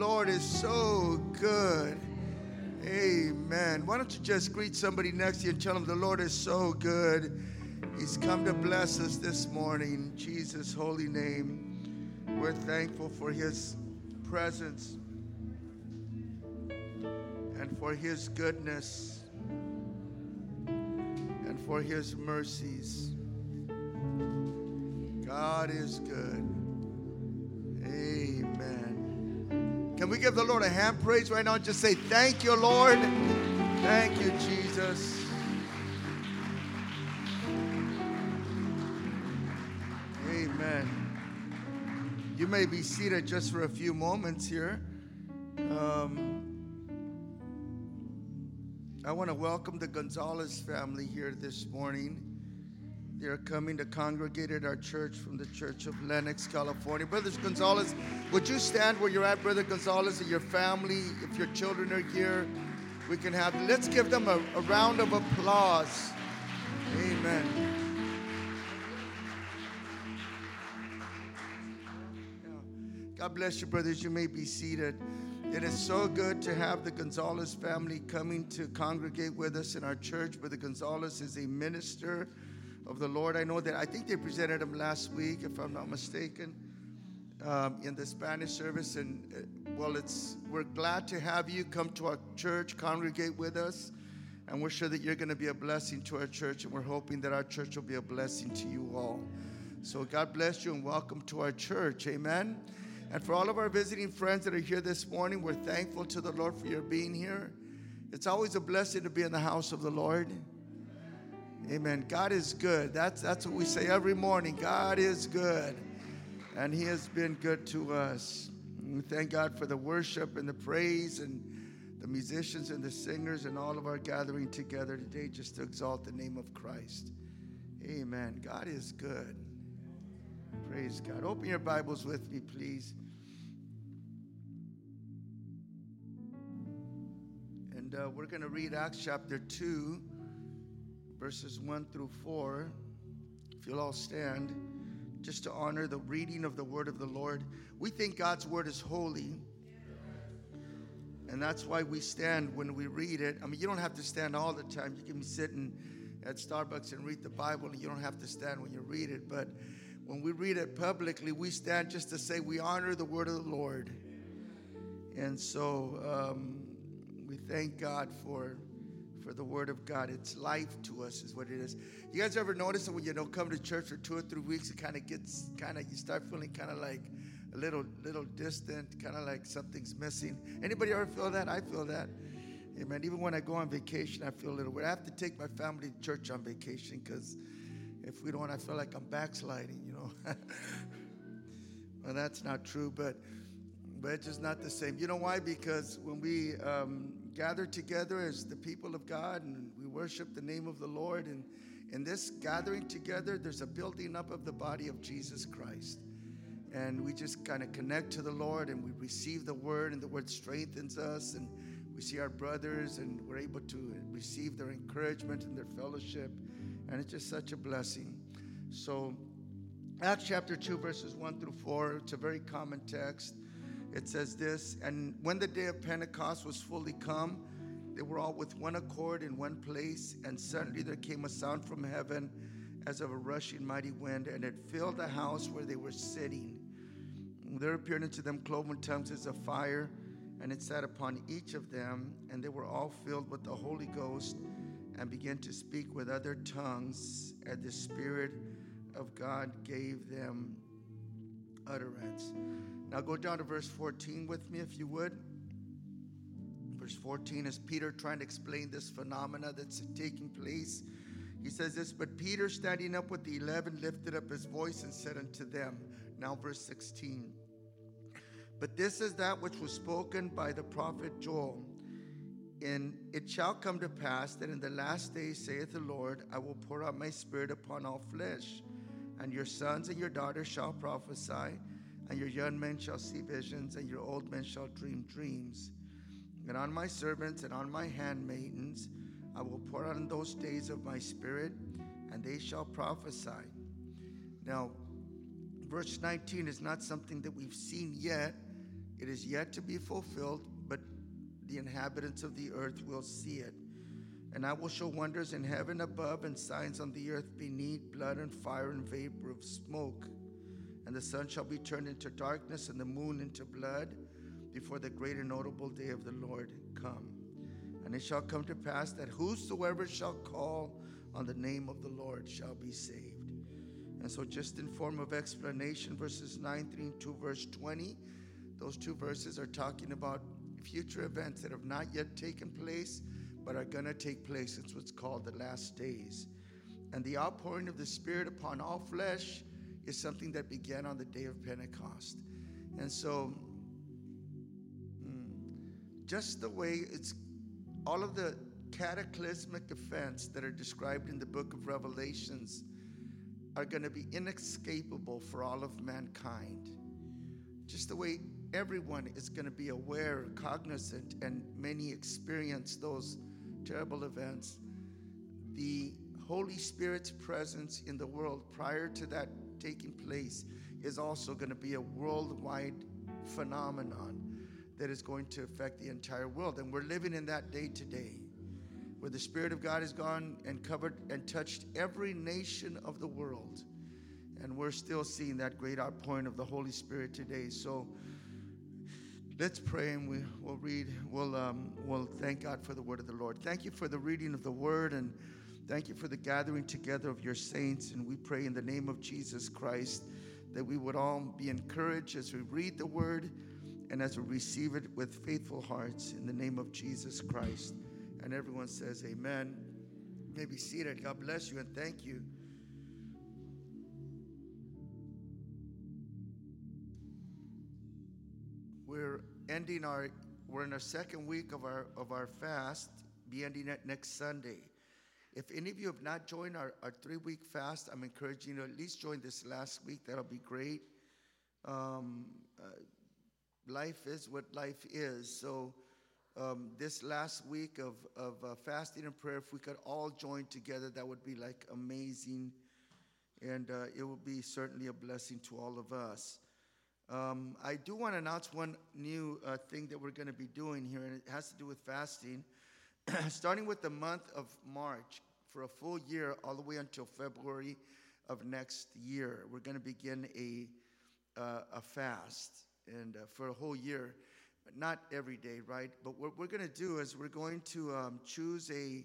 Lord is so good. Amen. Why don't you just greet somebody next to you and tell them the Lord is so good. He's come to bless us this morning. In Jesus' holy name. We're thankful for his presence and for his goodness and for his mercies. God is good. We give the Lord a hand praise right now and just say, Thank you, Lord. Thank you, Jesus. Amen. You may be seated just for a few moments here. Um, I want to welcome the Gonzalez family here this morning. They are coming to congregate at our church from the Church of Lennox, California. Brothers Gonzalez, would you stand where you're at, Brother Gonzalez, and your family? If your children are here, we can have. Let's give them a, a round of applause. Amen. God bless you, brothers. You may be seated. It is so good to have the Gonzalez family coming to congregate with us in our church. Brother Gonzalez is a minister of the Lord. I know that I think they presented him last week, if I'm not mistaken, um, in the Spanish service. And uh, well, it's we're glad to have you come to our church, congregate with us, and we're sure that you're going to be a blessing to our church, and we're hoping that our church will be a blessing to you all. So God bless you and welcome to our church. Amen. And for all of our visiting friends that are here this morning, we're thankful to the Lord for your being here. It's always a blessing to be in the house of the Lord. Amen. God is good. That's, that's what we say every morning. God is good. And He has been good to us. And we thank God for the worship and the praise and the musicians and the singers and all of our gathering together today just to exalt the name of Christ. Amen. God is good. Praise God. Open your Bibles with me, please. And uh, we're going to read Acts chapter 2 verses 1 through 4. If you'll all stand, just to honor the reading of the word of the Lord. We think God's word is holy. And that's why we stand when we read it. I mean, you don't have to stand all the time. You can be sitting at Starbucks and read the Bible, and you don't have to stand when you read it. But when we read it publicly, we stand just to say we honor the word of the Lord. And so um, we thank God for for the word of God. It's life to us, is what it is. You guys ever notice that when you don't come to church for two or three weeks, it kind of gets kind of you start feeling kind of like a little little distant, kind of like something's missing. Anybody ever feel that? I feel that. Amen. Even when I go on vacation, I feel a little weird. I have to take my family to church on vacation because if we don't, I feel like I'm backsliding, you know. well, that's not true, but but it's just not the same. You know why? Because when we um, gather together as the people of God and we worship the name of the Lord. And in this gathering together, there's a building up of the body of Jesus Christ. And we just kind of connect to the Lord and we receive the word, and the word strengthens us. And we see our brothers and we're able to receive their encouragement and their fellowship. And it's just such a blessing. So, Acts chapter 2, verses 1 through 4, it's a very common text it says this And when the day of Pentecost was fully come, they were all with one accord in one place, and suddenly there came a sound from heaven as of a rushing mighty wind, and it filled the house where they were sitting. And there appeared unto them cloven tongues as of fire, and it sat upon each of them, and they were all filled with the Holy Ghost, and began to speak with other tongues, as the Spirit of God gave them utterance. Now go down to verse 14 with me, if you would. Verse 14 is Peter trying to explain this phenomena that's taking place. He says this, but Peter, standing up with the eleven, lifted up his voice and said unto them, now verse 16, but this is that which was spoken by the prophet Joel. And it shall come to pass that in the last days, saith the Lord, I will pour out my spirit upon all flesh, and your sons and your daughters shall prophesy and your young men shall see visions, and your old men shall dream dreams. And on my servants and on my handmaidens I will pour out in those days of my spirit, and they shall prophesy. Now, verse 19 is not something that we've seen yet It is yet to be fulfilled, but the inhabitants of the earth will see it. And I will show wonders in heaven above and signs on the earth beneath blood and fire and vapor of smoke. And the sun shall be turned into darkness and the moon into blood before the great and notable day of the Lord come. And it shall come to pass that whosoever shall call on the name of the Lord shall be saved. And so, just in form of explanation, verses 9 3 to verse 20, those two verses are talking about future events that have not yet taken place but are going to take place. It's what's called the last days. And the outpouring of the Spirit upon all flesh is something that began on the day of Pentecost. And so, mm, just the way it's all of the cataclysmic events that are described in the book of Revelations are going to be inescapable for all of mankind. Just the way everyone is going to be aware, cognizant, and many experience those terrible events. The Holy Spirit's presence in the world prior to that taking place is also going to be a worldwide phenomenon that is going to affect the entire world. And we're living in that day today where the Spirit of God has gone and covered and touched every nation of the world. And we're still seeing that great outpouring of the Holy Spirit today. So let's pray and we, will read. We'll, um, we'll thank God for the word of the Lord. Thank you for the reading of the word and thank you for the gathering together of your saints. And we pray in the name of Jesus Christ that we would all be encouraged as we read the word and as we receive it with faithful hearts in the name of Jesus Christ. And everyone says, Amen. You may be seated. God bless you and thank you. We're ending our we're in our second week of our of our fast, be ending it next Sunday. If any of you have not joined our, our three week fast, I'm encouraging you to at least join this last week. That'll be great. Um, uh, life is what life is. So, um, this last week of, of uh, fasting and prayer, if we could all join together, that would be like amazing. And uh, it would be certainly a blessing to all of us. Um, I do want to announce one new uh, thing that we're going to be doing here, and it has to do with fasting. Starting with the month of March, for a full year, all the way until February of next year, we're going to begin a, uh, a fast, and uh, for a whole year, not every day, right? But what we're going to do is we're going to um, choose a,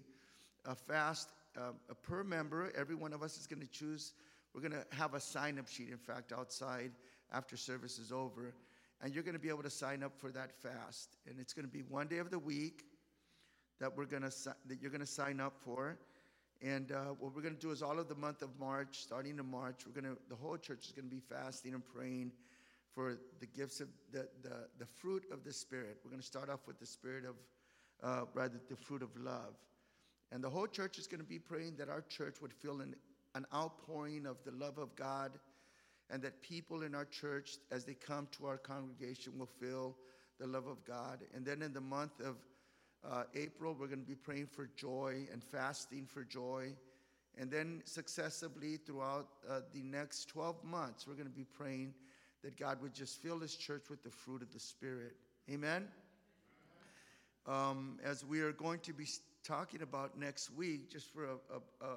a fast uh, per member. Every one of us is going to choose. We're going to have a sign up sheet, in fact, outside after service is over. And you're going to be able to sign up for that fast. And it's going to be one day of the week that we're to that you're to sign up for. And uh, what we're going to do is all of the month of March, starting in March, we're going to the whole church is going to be fasting and praying for the gifts of the the, the fruit of the Spirit. We're going to start off with the spirit of uh, rather the fruit of love. And the whole church is going to be praying that our church would feel an, an outpouring of the love of God and that people in our church, as they come to our congregation, will feel the love of God. And then in the month of uh, April, we're going to be praying for joy and fasting for joy. And then successively throughout uh, the next 12 months, we're going to be praying that God would just fill His church with the fruit of the Spirit. Amen? Um, as we are going to be talking about next week, just for a, a, a,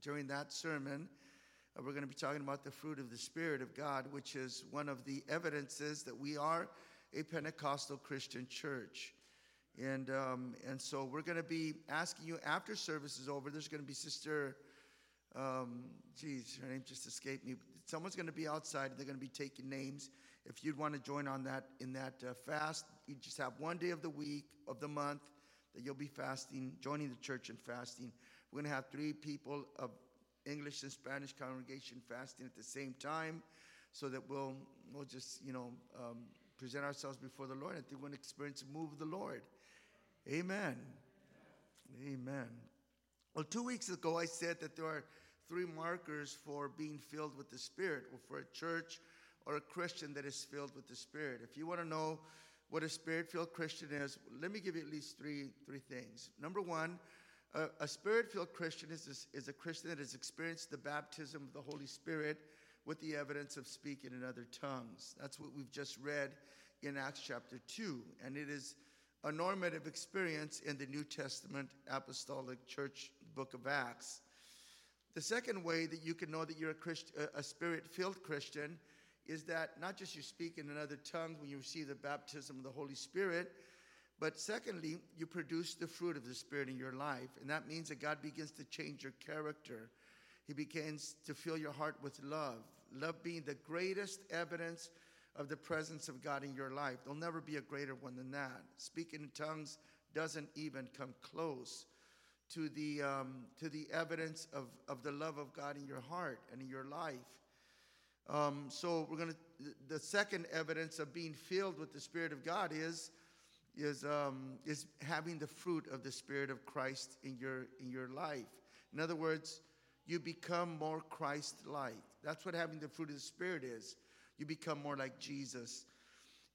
during that sermon, uh, we're going to be talking about the fruit of the Spirit of God, which is one of the evidences that we are a Pentecostal Christian church. And, um, and so we're going to be asking you after service is over, there's going to be Sister, um, geez, her name just escaped me. Someone's going to be outside. They're going to be taking names. If you'd want to join on that in that uh, fast, you just have one day of the week, of the month, that you'll be fasting, joining the church and fasting. We're going to have three people of English and Spanish congregation fasting at the same time so that we'll, we'll just, you know, um, present ourselves before the Lord. I think we're going to experience a move of the Lord. Amen. Amen. Well, two weeks ago, I said that there are three markers for being filled with the Spirit, or for a church or a Christian that is filled with the Spirit. If you want to know what a spirit filled Christian is, let me give you at least three, three things. Number one, a, a spirit filled Christian is, is a Christian that has experienced the baptism of the Holy Spirit with the evidence of speaking in other tongues. That's what we've just read in Acts chapter 2, and it is a normative experience in the New Testament Apostolic Church book of Acts. The second way that you can know that you're a, Christ, a spirit filled Christian is that not just you speak in another tongue when you receive the baptism of the Holy Spirit, but secondly, you produce the fruit of the Spirit in your life. And that means that God begins to change your character. He begins to fill your heart with love, love being the greatest evidence of the presence of God in your life. There'll never be a greater one than that. Speaking in tongues doesn't even come close to the, um, to the evidence of, of the love of God in your heart and in your life. Um, so we're going to, the second evidence of being filled with the Spirit of God is, is, um, is having the fruit of the Spirit of Christ in your, in your life. In other words, you become more Christ-like. That's what having the fruit of the Spirit is. You become more like Jesus.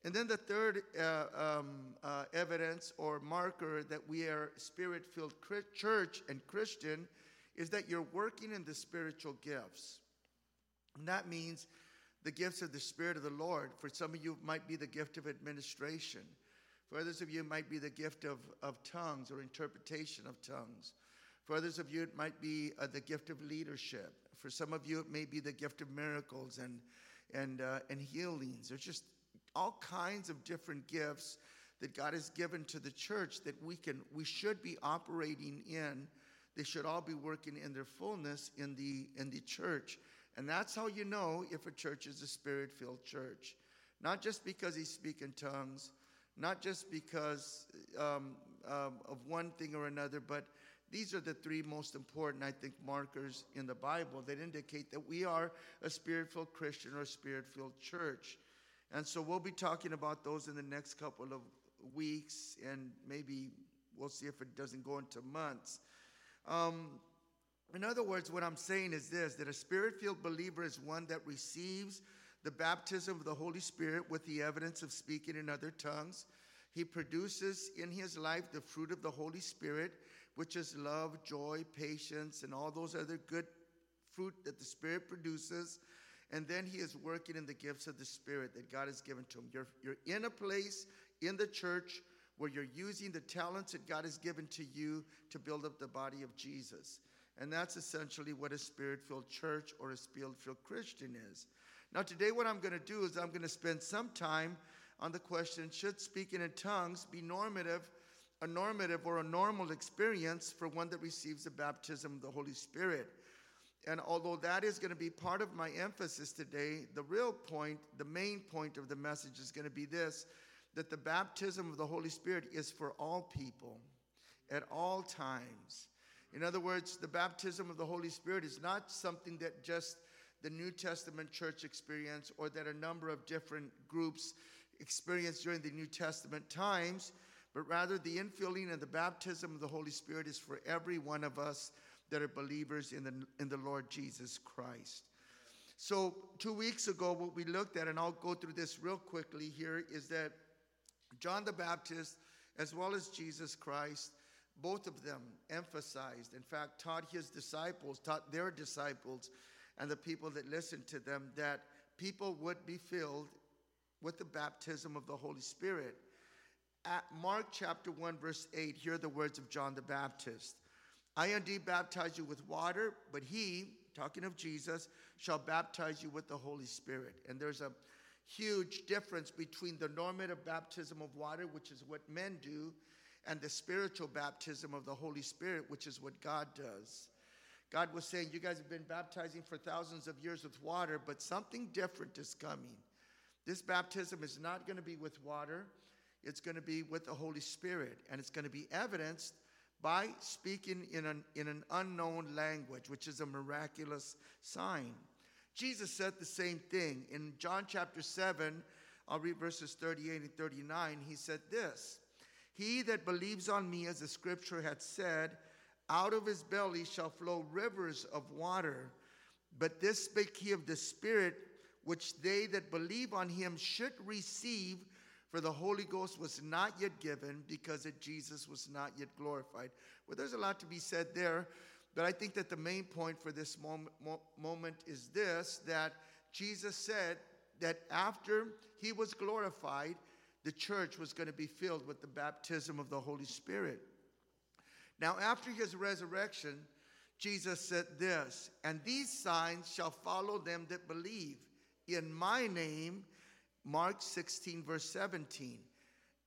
And then the third uh, um, uh, evidence or marker that we are spirit filled church and Christian is that you're working in the spiritual gifts. And that means the gifts of the Spirit of the Lord. For some of you, it might be the gift of administration. For others of you, it might be the gift of, of tongues or interpretation of tongues. For others of you, it might be uh, the gift of leadership. For some of you, it may be the gift of miracles and, and, uh, and healings. There's just all kinds of different gifts that God has given to the church that we can we should be operating in. They should all be working in their fullness in the in the church. And that's how you know if a church is a spirit-filled church. Not just because he speaks in tongues, not just because um, um, of one thing or another, but these are the three most important, I think, markers in the Bible that indicate that we are a spirit filled Christian or a spirit filled church. And so we'll be talking about those in the next couple of weeks, and maybe we'll see if it doesn't go into months. Um, in other words, what I'm saying is this that a spirit filled believer is one that receives the baptism of the Holy Spirit with the evidence of speaking in other tongues. He produces in his life the fruit of the Holy Spirit, which is love, joy, patience, and all those other good fruit that the Spirit produces. And then he is working in the gifts of the Spirit that God has given to him. You're, you're in a place in the church where you're using the talents that God has given to you to build up the body of Jesus. And that's essentially what a spirit filled church or a spirit filled Christian is. Now, today, what I'm going to do is I'm going to spend some time on the question should speaking in tongues be normative, a normative or a normal experience for one that receives the baptism of the Holy Spirit? And although that is going to be part of my emphasis today, the real point, the main point of the message is going to be this that the baptism of the Holy Spirit is for all people at all times. In other words, the baptism of the Holy Spirit is not something that just the New Testament church experienced or that a number of different groups experienced during the New Testament times, but rather the infilling and the baptism of the Holy Spirit is for every one of us that are believers in the, in the Lord Jesus Christ. So, two weeks ago, what we looked at, and I'll go through this real quickly here, is that John the Baptist, as well as Jesus Christ, both of them emphasized, in fact, taught his disciples, taught their disciples, and the people that listened to them that people would be filled with the baptism of the Holy Spirit. At Mark chapter 1, verse 8, hear the words of John the Baptist. I indeed baptize you with water, but he, talking of Jesus, shall baptize you with the Holy Spirit. And there's a huge difference between the normative baptism of water, which is what men do, and the spiritual baptism of the Holy Spirit, which is what God does. God was saying, You guys have been baptizing for thousands of years with water, but something different is coming. This baptism is not going to be with water, it's going to be with the Holy Spirit, and it's going to be evidenced by speaking in an, in an unknown language, which is a miraculous sign. Jesus said the same thing. In John chapter 7, I'll read verses 38 and 39. He said this He that believes on me, as the scripture had said, out of his belly shall flow rivers of water. But this spake he of the Spirit, which they that believe on him should receive, for the Holy Ghost was not yet given because that Jesus was not yet glorified. Well, there's a lot to be said there, but I think that the main point for this moment, moment is this that Jesus said that after he was glorified, the church was going to be filled with the baptism of the Holy Spirit. Now, after his resurrection, Jesus said this, and these signs shall follow them that believe. In my name, Mark 16, verse 17.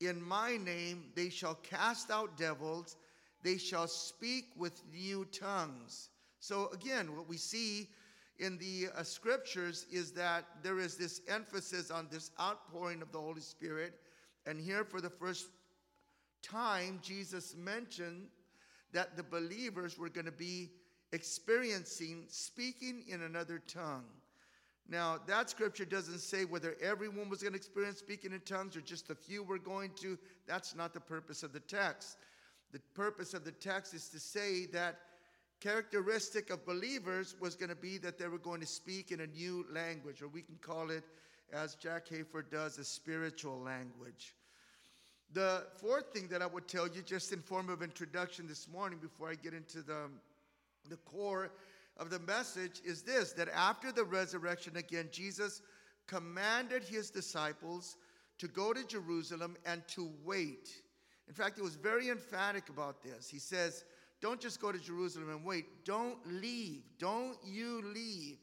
In my name they shall cast out devils, they shall speak with new tongues. So, again, what we see in the uh, scriptures is that there is this emphasis on this outpouring of the Holy Spirit. And here, for the first time, Jesus mentioned that the believers were going to be experiencing speaking in another tongue. Now, that scripture doesn't say whether everyone was going to experience speaking in tongues or just a few were going to. That's not the purpose of the text. The purpose of the text is to say that characteristic of believers was going to be that they were going to speak in a new language, or we can call it, as Jack Hayford does, a spiritual language. The fourth thing that I would tell you, just in form of introduction this morning, before I get into the, the core of the message, is this that after the resurrection again, Jesus commanded his disciples to go to Jerusalem and to wait. In fact, he was very emphatic about this. He says, Don't just go to Jerusalem and wait. Don't leave. Don't you leave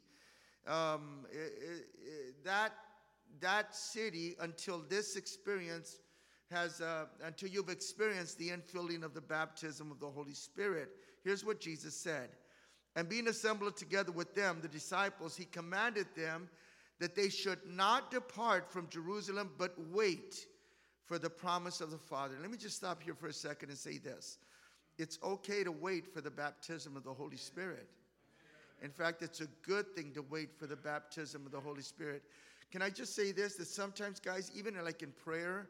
um, it, it, that, that city until this experience has, uh, until you've experienced the infilling of the baptism of the Holy Spirit. Here's what Jesus said. And being assembled together with them, the disciples, he commanded them that they should not depart from Jerusalem, but wait for the promise of the Father. Let me just stop here for a second and say this. It's okay to wait for the baptism of the Holy Spirit. In fact, it's a good thing to wait for the baptism of the Holy Spirit. Can I just say this that sometimes, guys, even like in prayer,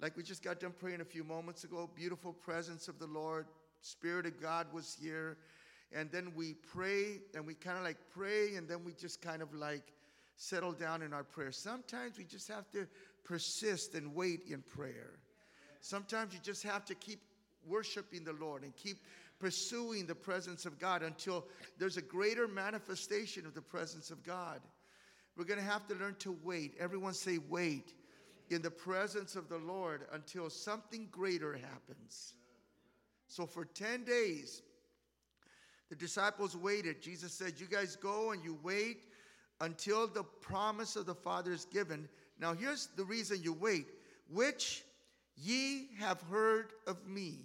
like we just got done praying a few moments ago, beautiful presence of the Lord, Spirit of God was here. And then we pray and we kind of like pray and then we just kind of like settle down in our prayer. Sometimes we just have to persist and wait in prayer. Sometimes you just have to keep worshiping the Lord and keep pursuing the presence of God until there's a greater manifestation of the presence of God. We're going to have to learn to wait. Everyone say, wait in the presence of the Lord until something greater happens. So for 10 days, the disciples waited. Jesus said, You guys go and you wait until the promise of the Father is given. Now, here's the reason you wait which ye have heard of me.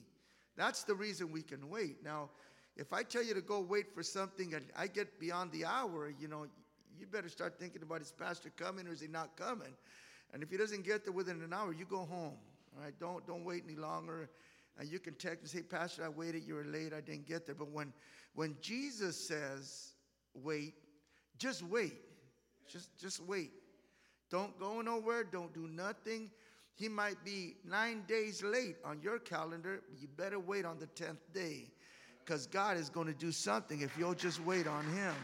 That's the reason we can wait. Now, if I tell you to go wait for something and I get beyond the hour, you know, you better start thinking about is pastor coming or is he not coming? And if he doesn't get there within an hour, you go home. All right, don't don't wait any longer. And you can text and say, Pastor, I waited, you were late, I didn't get there. But when when Jesus says, wait, just wait. Just just wait. Don't go nowhere, don't do nothing. He might be nine days late on your calendar, you better wait on the 10th day because God is going to do something if you'll just wait on Him.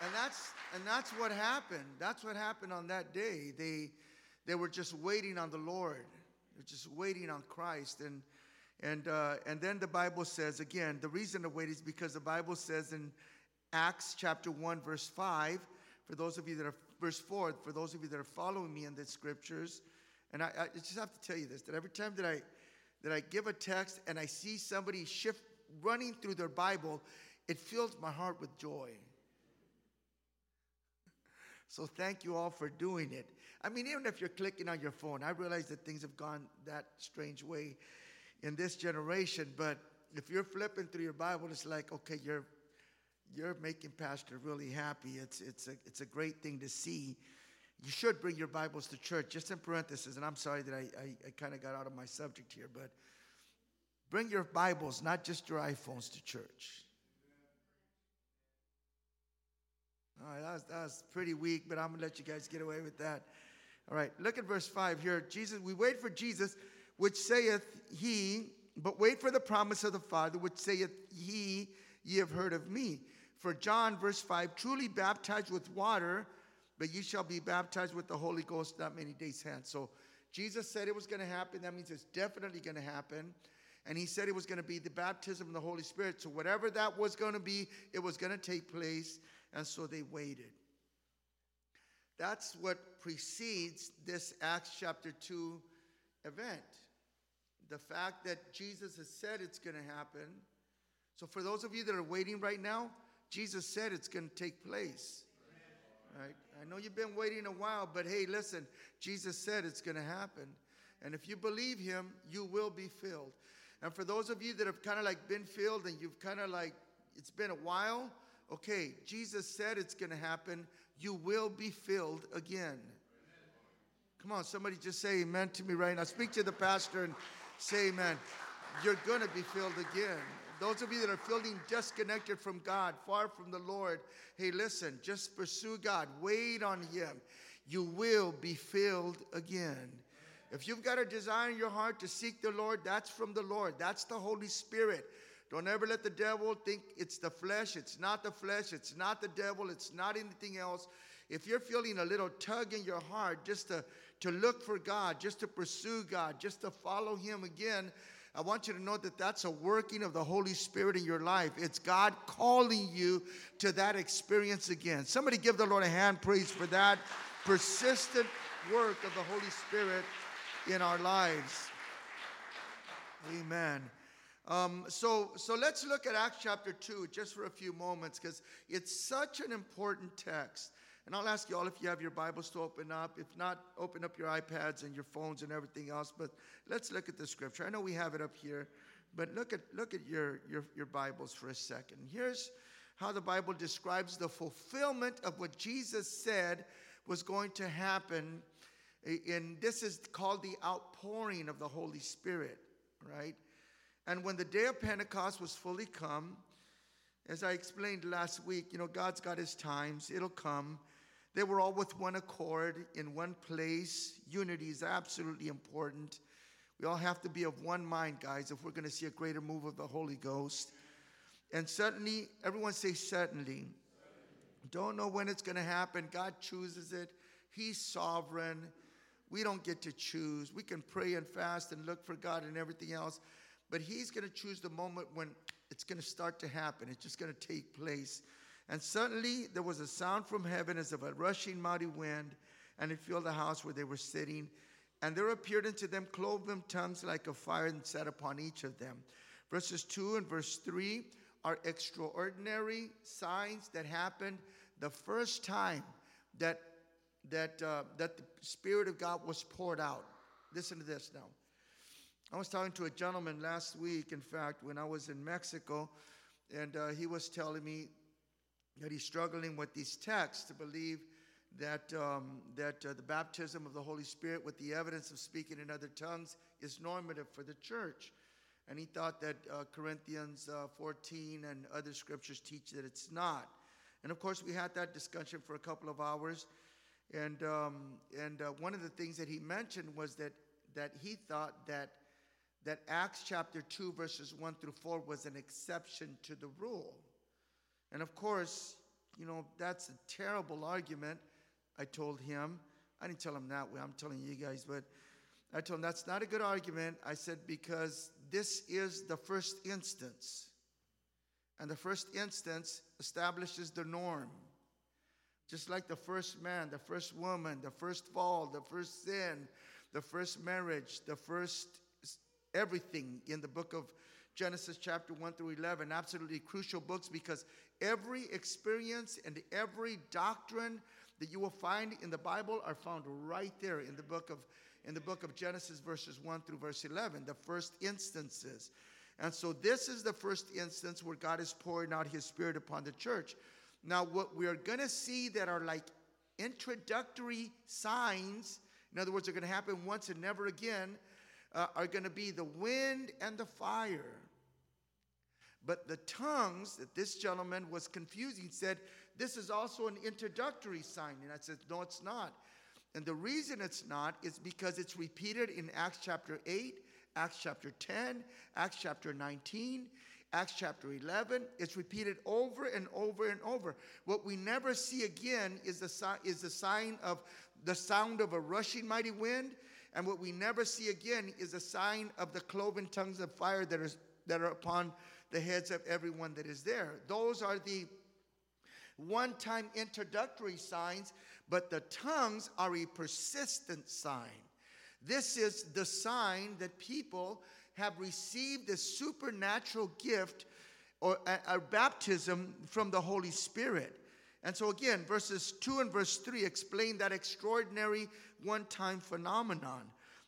And that's and that's what happened. That's what happened on that day. They they were just waiting on the Lord. They're just waiting on Christ. And and uh, and then the Bible says again, the reason to wait is because the Bible says in Acts chapter 1, verse 5, for those of you that are verse 4, for those of you that are following me in the scriptures, and I, I just have to tell you this that every time that I that I give a text and I see somebody shift running through their Bible, it fills my heart with joy. So thank you all for doing it. I mean, even if you're clicking on your phone, I realize that things have gone that strange way in this generation, but if you're flipping through your Bible, it's like, okay, you're you're making Pastor really happy. It's it's a it's a great thing to see. You should bring your Bibles to church. Just in parenthesis, and I'm sorry that I, I, I kind of got out of my subject here, but bring your Bibles, not just your iPhones, to church. All right, that was, that was pretty weak, but I'm going to let you guys get away with that. All right, look at verse 5 here. Jesus, we wait for Jesus, which saith he, but wait for the promise of the Father, which saith he, ye have heard of me. For John, verse 5, truly baptized with water, but ye shall be baptized with the Holy Ghost not many days hence. So Jesus said it was going to happen. That means it's definitely going to happen. And he said it was going to be the baptism of the Holy Spirit. So whatever that was going to be, it was going to take place and so they waited. That's what precedes this Acts chapter 2 event. The fact that Jesus has said it's going to happen. So, for those of you that are waiting right now, Jesus said it's going to take place. Right? I know you've been waiting a while, but hey, listen, Jesus said it's going to happen. And if you believe him, you will be filled. And for those of you that have kind of like been filled and you've kind of like, it's been a while, okay, Jesus said it's going to happen. You will be filled again. Come on, somebody just say amen to me right now. Speak to the pastor and say amen. You're going to be filled again. Those of you that are feeling disconnected from God, far from the Lord, hey, listen, just pursue God. Wait on Him. You will be filled again. If you've got a desire in your heart to seek the Lord, that's from the Lord. That's the Holy Spirit. Don't ever let the devil think it's the flesh. It's not the flesh. It's not the devil. It's not anything else. If you're feeling a little tug in your heart just to, to look for God, just to pursue God, just to follow Him again, I want you to know that that's a working of the Holy Spirit in your life. It's God calling you to that experience again. Somebody give the Lord a hand praise for that persistent work of the Holy Spirit in our lives. Amen. Um, so, so let's look at Acts chapter 2 just for a few moments because it's such an important text. And I'll ask you all if you have your Bibles to open up. If not, open up your iPads and your phones and everything else. But let's look at the scripture. I know we have it up here, but look at, look at your, your, your Bibles for a second. Here's how the Bible describes the fulfillment of what Jesus said was going to happen and this is called the outpouring of the Holy Spirit, right? And when the day of Pentecost was fully come, as I explained last week, you know, God's got his times, it'll come. They were all with one accord in one place. Unity is absolutely important. We all have to be of one mind, guys, if we're going to see a greater move of the Holy Ghost. And suddenly, everyone say, suddenly. Don't know when it's going to happen. God chooses it, He's sovereign. We don't get to choose. We can pray and fast and look for God and everything else, but He's going to choose the moment when it's going to start to happen. It's just going to take place. And suddenly there was a sound from heaven as of a rushing mighty wind, and it filled the house where they were sitting. And there appeared unto them cloven tongues like a fire and sat upon each of them. Verses 2 and verse 3 are extraordinary signs that happened the first time that that, uh, that the Spirit of God was poured out. Listen to this now. I was talking to a gentleman last week, in fact, when I was in Mexico, and uh, he was telling me that he's struggling with these texts to believe that, um, that uh, the baptism of the Holy Spirit with the evidence of speaking in other tongues is normative for the church. And he thought that uh, Corinthians uh, 14 and other scriptures teach that it's not. And of course, we had that discussion for a couple of hours. And, um, and uh, one of the things that he mentioned was that, that he thought that, that Acts chapter 2, verses 1 through 4 was an exception to the rule. And of course, you know, that's a terrible argument, I told him. I didn't tell him that way, I'm telling you guys, but I told him that's not a good argument. I said, because this is the first instance. And the first instance establishes the norm. Just like the first man, the first woman, the first fall, the first sin, the first marriage, the first everything in the book of Genesis, chapter 1 through 11. Absolutely crucial books because every experience and every doctrine that you will find in the Bible are found right there in the book of in the book of Genesis verses 1 through verse 11, the first instances. And so this is the first instance where God is pouring out his spirit upon the church. Now, what we're going to see that are like introductory signs, in other words, are going to happen once and never again, uh, are going to be the wind and the fire. But the tongues that this gentleman was confusing said, This is also an introductory sign. And I said, No, it's not. And the reason it's not is because it's repeated in Acts chapter 8, Acts chapter 10, Acts chapter 19, Acts chapter 11. It's repeated over and over and over. What we never see again is the, is the sign of the sound of a rushing mighty wind. And what we never see again is a sign of the cloven tongues of fire that, is, that are upon the heads of everyone that is there. Those are the one time introductory signs, but the tongues are a persistent sign. This is the sign that people have received the supernatural gift or a, a baptism from the Holy Spirit. And so, again, verses 2 and verse 3 explain that extraordinary one time phenomenon.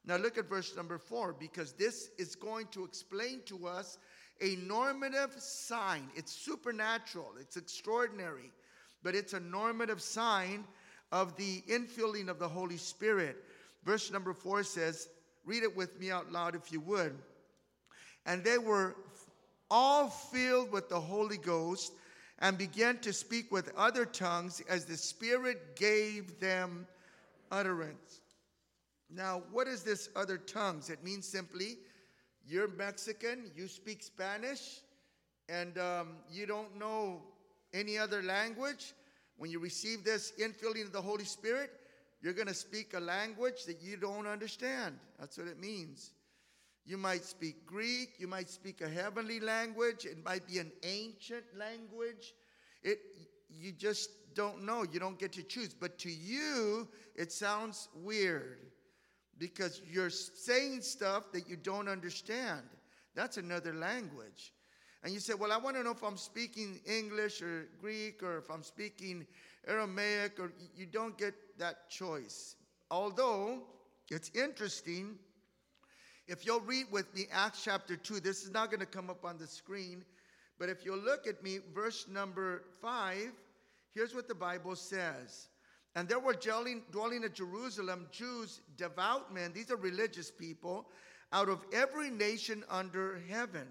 Now, look at verse number 4 because this is going to explain to us a normative sign. It's supernatural, it's extraordinary, but it's a normative sign of the infilling of the Holy Spirit. Verse number 4 says, read it with me out loud if you would. And they were all filled with the Holy Ghost and began to speak with other tongues as the Spirit gave them utterance. Now, what is this other tongues? It means simply you're Mexican, you speak Spanish, and um, you don't know any other language. When you receive this infilling of the Holy Spirit, you're going to speak a language that you don't understand. That's what it means. You might speak Greek, you might speak a heavenly language, it might be an ancient language. It you just don't know, you don't get to choose. But to you, it sounds weird because you're saying stuff that you don't understand. That's another language. And you say, Well, I want to know if I'm speaking English or Greek or if I'm speaking Aramaic, or you don't get that choice. Although it's interesting if you'll read with me Acts chapter 2, this is not going to come up on the screen, but if you'll look at me, verse number 5, here's what the Bible says. And there were dwelling, at Jerusalem Jews, devout men, these are religious people, out of every nation under heaven.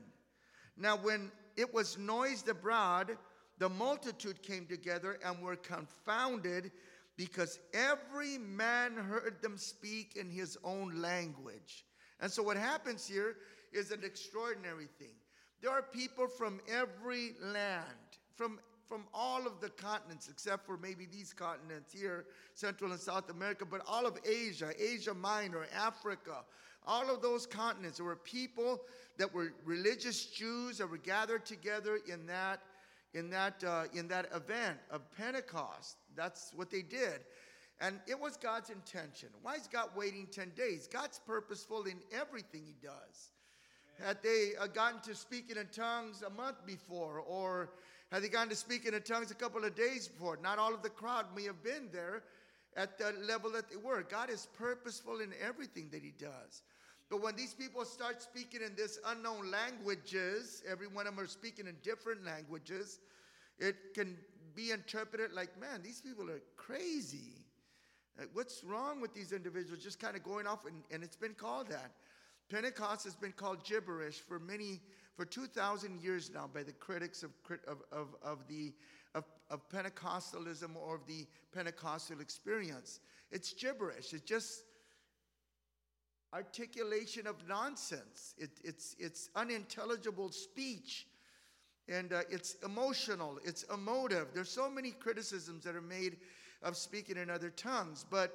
Now, when it was noised abroad, the multitude came together and were confounded because every man heard them speak in his own language. And so, what happens here is an extraordinary thing. There are people from every land, from, from all of the continents, except for maybe these continents here, Central and South America, but all of Asia, Asia Minor, Africa, all of those continents. There were people that were religious Jews that were gathered together in that, in that, uh, in that event of Pentecost. That's what they did. And it was God's intention. Why is God waiting 10 days? God's purposeful in everything He does. Had they uh, gotten to speaking in tongues a month before, or had they gotten to speaking in tongues a couple of days before, not all of the crowd may have been there at the level that they were. God is purposeful in everything that He does. But when these people start speaking in this unknown languages, every one of them are speaking in different languages, it can be interpreted like, man, these people are crazy. What's wrong with these individuals just kind of going off? And, and it's been called that. Pentecost has been called gibberish for many, for 2,000 years now by the critics of, of, of, of the, of, of Pentecostalism or of the Pentecostal experience. It's gibberish. It's just articulation of nonsense. It, it's, it's unintelligible speech. And uh, it's emotional, it's emotive. There's so many criticisms that are made of speaking in other tongues. But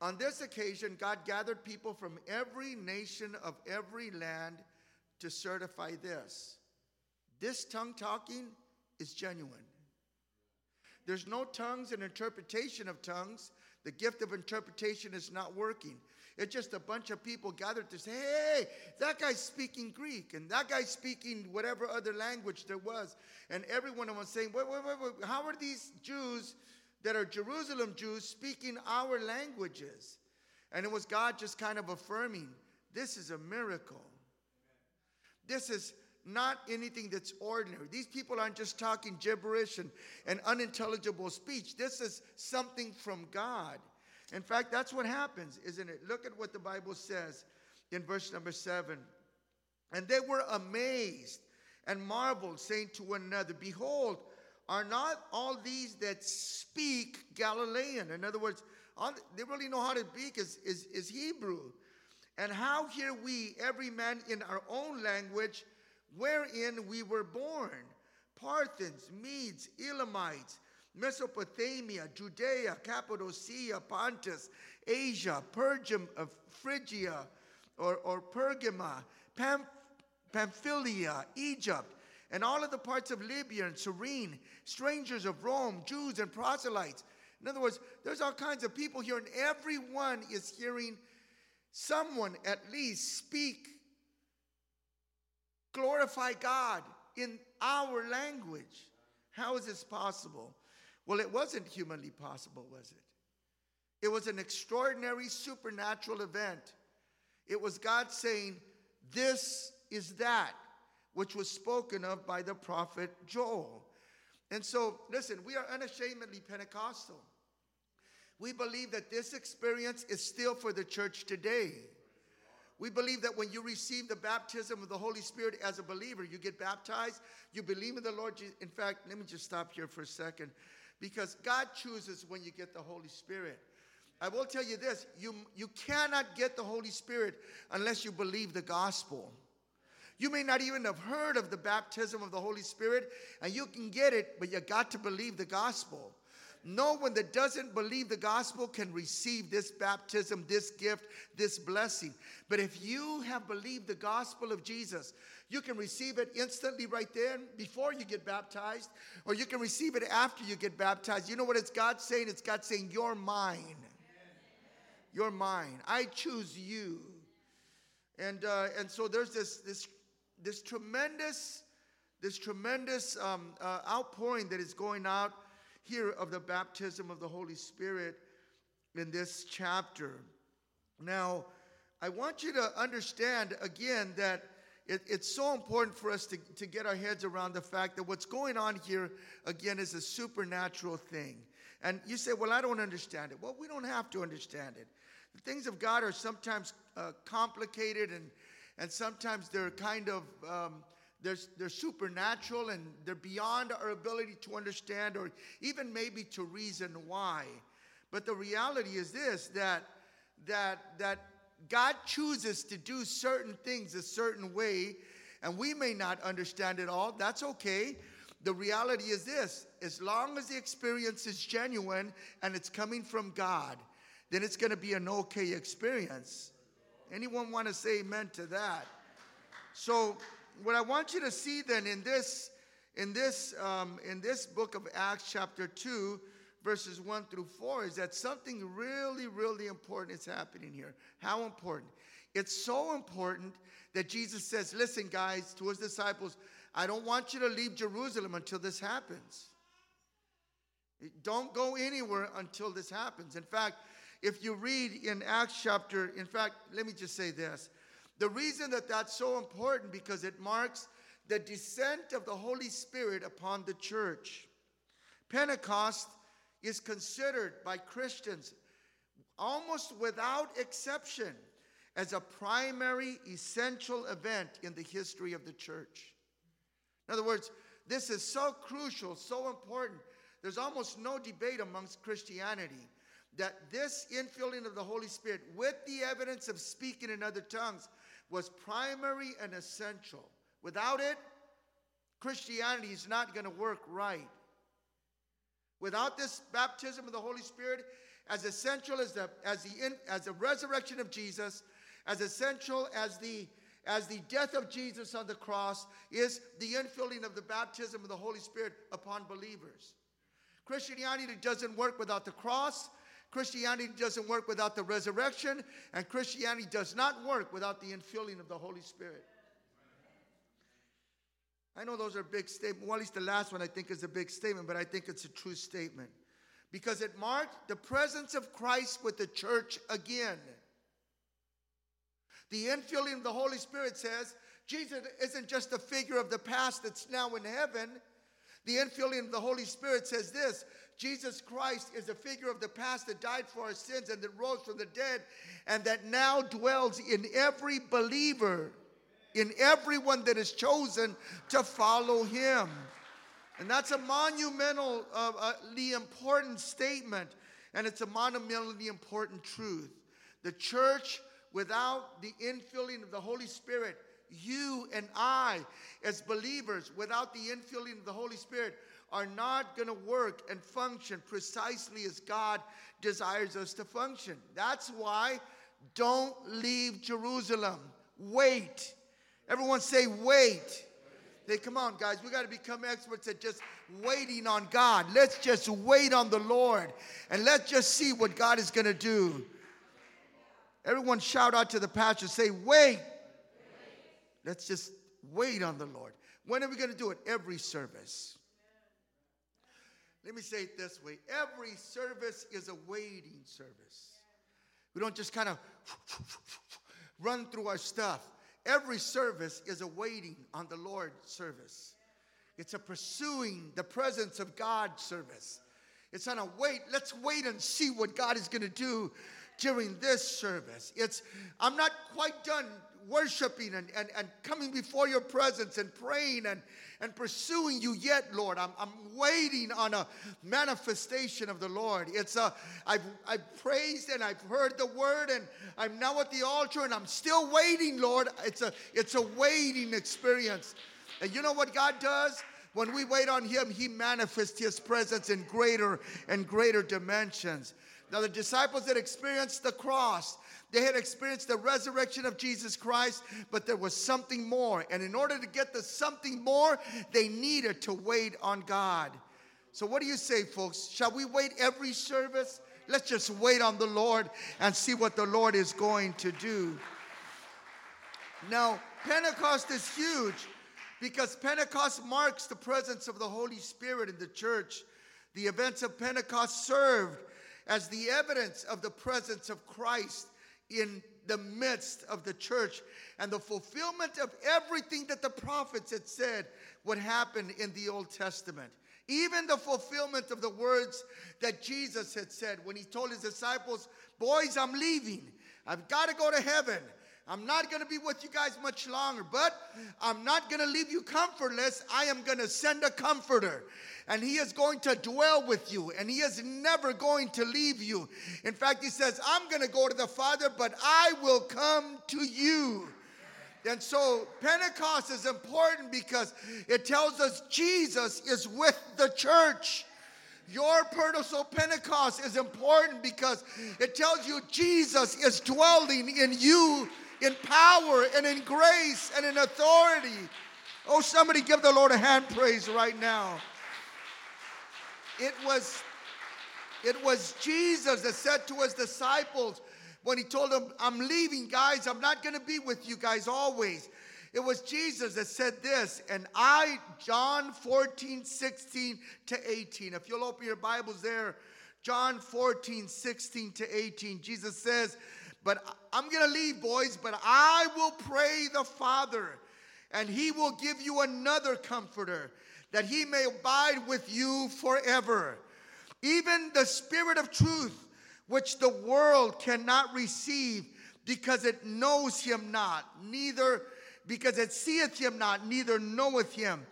on this occasion, God gathered people from every nation of every land to certify this. This tongue talking is genuine. There's no tongues and interpretation of tongues. The gift of interpretation is not working. It's just a bunch of people gathered to say, hey, that guy's speaking Greek, and that guy's speaking whatever other language there was. And everyone was saying, wait, wait, wait, wait, how are these Jews that are Jerusalem Jews speaking our languages. And it was God just kind of affirming this is a miracle. This is not anything that's ordinary. These people aren't just talking gibberish and, and unintelligible speech. This is something from God. In fact, that's what happens, isn't it? Look at what the Bible says in verse number seven. And they were amazed and marveled, saying to one another, Behold, are not all these that speak Galilean? In other words, they really know how to speak is, is, is Hebrew. And how hear we, every man in our own language, wherein we were born? Parthians, Medes, Elamites, Mesopotamia, Judea, Cappadocia, Pontus, Asia, Pergam, uh, Phrygia, or, or Pergama, Pamph- Pamphylia, Egypt, and all of the parts of Libya and Cyrene, strangers of Rome, Jews and proselytes. In other words, there's all kinds of people here, and everyone is hearing someone at least speak, glorify God in our language. How is this possible? Well, it wasn't humanly possible, was it? It was an extraordinary supernatural event. It was God saying, This is that which was spoken of by the prophet Joel. And so, listen, we are unashamedly Pentecostal. We believe that this experience is still for the church today. We believe that when you receive the baptism of the Holy Spirit as a believer, you get baptized, you believe in the Lord. In fact, let me just stop here for a second because God chooses when you get the Holy Spirit. I will tell you this you, you cannot get the Holy Spirit unless you believe the gospel. You may not even have heard of the baptism of the Holy Spirit, and you can get it, but you got to believe the gospel. No one that doesn't believe the gospel can receive this baptism, this gift, this blessing. But if you have believed the gospel of Jesus, you can receive it instantly right there before you get baptized, or you can receive it after you get baptized. You know what it's God saying? It's God saying, You're mine. You're mine. I choose you. And, uh, and so there's this, this this tremendous, this tremendous um, uh, outpouring that is going out here of the baptism of the Holy Spirit in this chapter. Now, I want you to understand again that it, it's so important for us to, to get our heads around the fact that what's going on here, again, is a supernatural thing. And you say, well, I don't understand it. Well, we don't have to understand it. The things of God are sometimes uh, complicated and and sometimes they're kind of um, they're, they're supernatural and they're beyond our ability to understand or even maybe to reason why. But the reality is this that that that God chooses to do certain things a certain way, and we may not understand it all. That's okay. The reality is this as long as the experience is genuine and it's coming from God, then it's going to be an okay experience. Anyone want to say amen to that? So, what I want you to see then in this, in this, um, in this book of Acts, chapter two, verses one through four, is that something really, really important is happening here. How important? It's so important that Jesus says, "Listen, guys, to his disciples, I don't want you to leave Jerusalem until this happens." Don't go anywhere until this happens. In fact, if you read in Acts chapter, in fact, let me just say this. The reason that that's so important because it marks the descent of the Holy Spirit upon the church. Pentecost is considered by Christians almost without exception as a primary essential event in the history of the church. In other words, this is so crucial, so important. There's almost no debate amongst Christianity that this infilling of the Holy Spirit with the evidence of speaking in other tongues was primary and essential. Without it, Christianity is not going to work right. Without this baptism of the Holy Spirit, as essential as the as the as the resurrection of Jesus, as essential as the as the death of Jesus on the cross is the infilling of the baptism of the Holy Spirit upon believers. Christianity doesn't work without the cross. Christianity doesn't work without the resurrection, and Christianity does not work without the infilling of the Holy Spirit. I know those are big statements. Well, at least the last one I think is a big statement, but I think it's a true statement because it marked the presence of Christ with the church again. The infilling of the Holy Spirit says Jesus isn't just a figure of the past that's now in heaven. The infilling of the Holy Spirit says this Jesus Christ is a figure of the past that died for our sins and that rose from the dead and that now dwells in every believer, in everyone that is chosen to follow him. And that's a monumentally uh, uh, important statement, and it's a monumentally important truth. The church, without the infilling of the Holy Spirit, you and I, as believers, without the infilling of the Holy Spirit, are not going to work and function precisely as God desires us to function. That's why don't leave Jerusalem. Wait. Everyone say, wait. Hey, come on, guys. We got to become experts at just waiting on God. Let's just wait on the Lord and let's just see what God is going to do. Everyone shout out to the pastor, say, wait. Let's just wait on the Lord. When are we going to do it? Every service. Let me say it this way every service is a waiting service. We don't just kind of run through our stuff. Every service is a waiting on the Lord service. It's a pursuing the presence of God service. It's on a wait. Let's wait and see what God is going to do during this service. It's I'm not quite done worshiping and, and, and coming before your presence and praying and, and pursuing you yet, Lord. I'm, I'm waiting on a manifestation of the Lord. It's a, I've, I've praised and I've heard the word and I'm now at the altar and I'm still waiting, Lord. It's a, it's a waiting experience. And you know what God does? When we wait on Him, He manifests His presence in greater and greater dimensions. Now, the disciples that experienced the cross, they had experienced the resurrection of Jesus Christ, but there was something more. And in order to get the something more, they needed to wait on God. So, what do you say, folks? Shall we wait every service? Let's just wait on the Lord and see what the Lord is going to do. Now, Pentecost is huge because Pentecost marks the presence of the Holy Spirit in the church. The events of Pentecost served as the evidence of the presence of Christ in the midst of the church and the fulfillment of everything that the prophets had said would happen in the Old Testament. Even the fulfillment of the words that Jesus had said when he told his disciples, Boys, I'm leaving. I've got to go to heaven. I'm not going to be with you guys much longer, but I'm not going to leave you comfortless. I am going to send a comforter and he is going to dwell with you and he is never going to leave you. In fact, he says, I'm going to go to the Father, but I will come to you. And so Pentecost is important because it tells us Jesus is with the church. Your personal Pentecost is important because it tells you Jesus is dwelling in you in power and in grace and in authority. Oh, somebody give the Lord a hand praise right now. It was, it was Jesus that said to his disciples when he told them, I'm leaving, guys. I'm not going to be with you guys always. It was Jesus that said this, and I, John 14, 16 to 18. If you'll open your Bibles there, John 14, 16 to 18, Jesus says, But I'm going to leave, boys, but I will pray the Father, and he will give you another comforter that he may abide with you forever. Even the Spirit of truth, which the world cannot receive because it knows him not, neither because it seeth him not, neither knoweth him.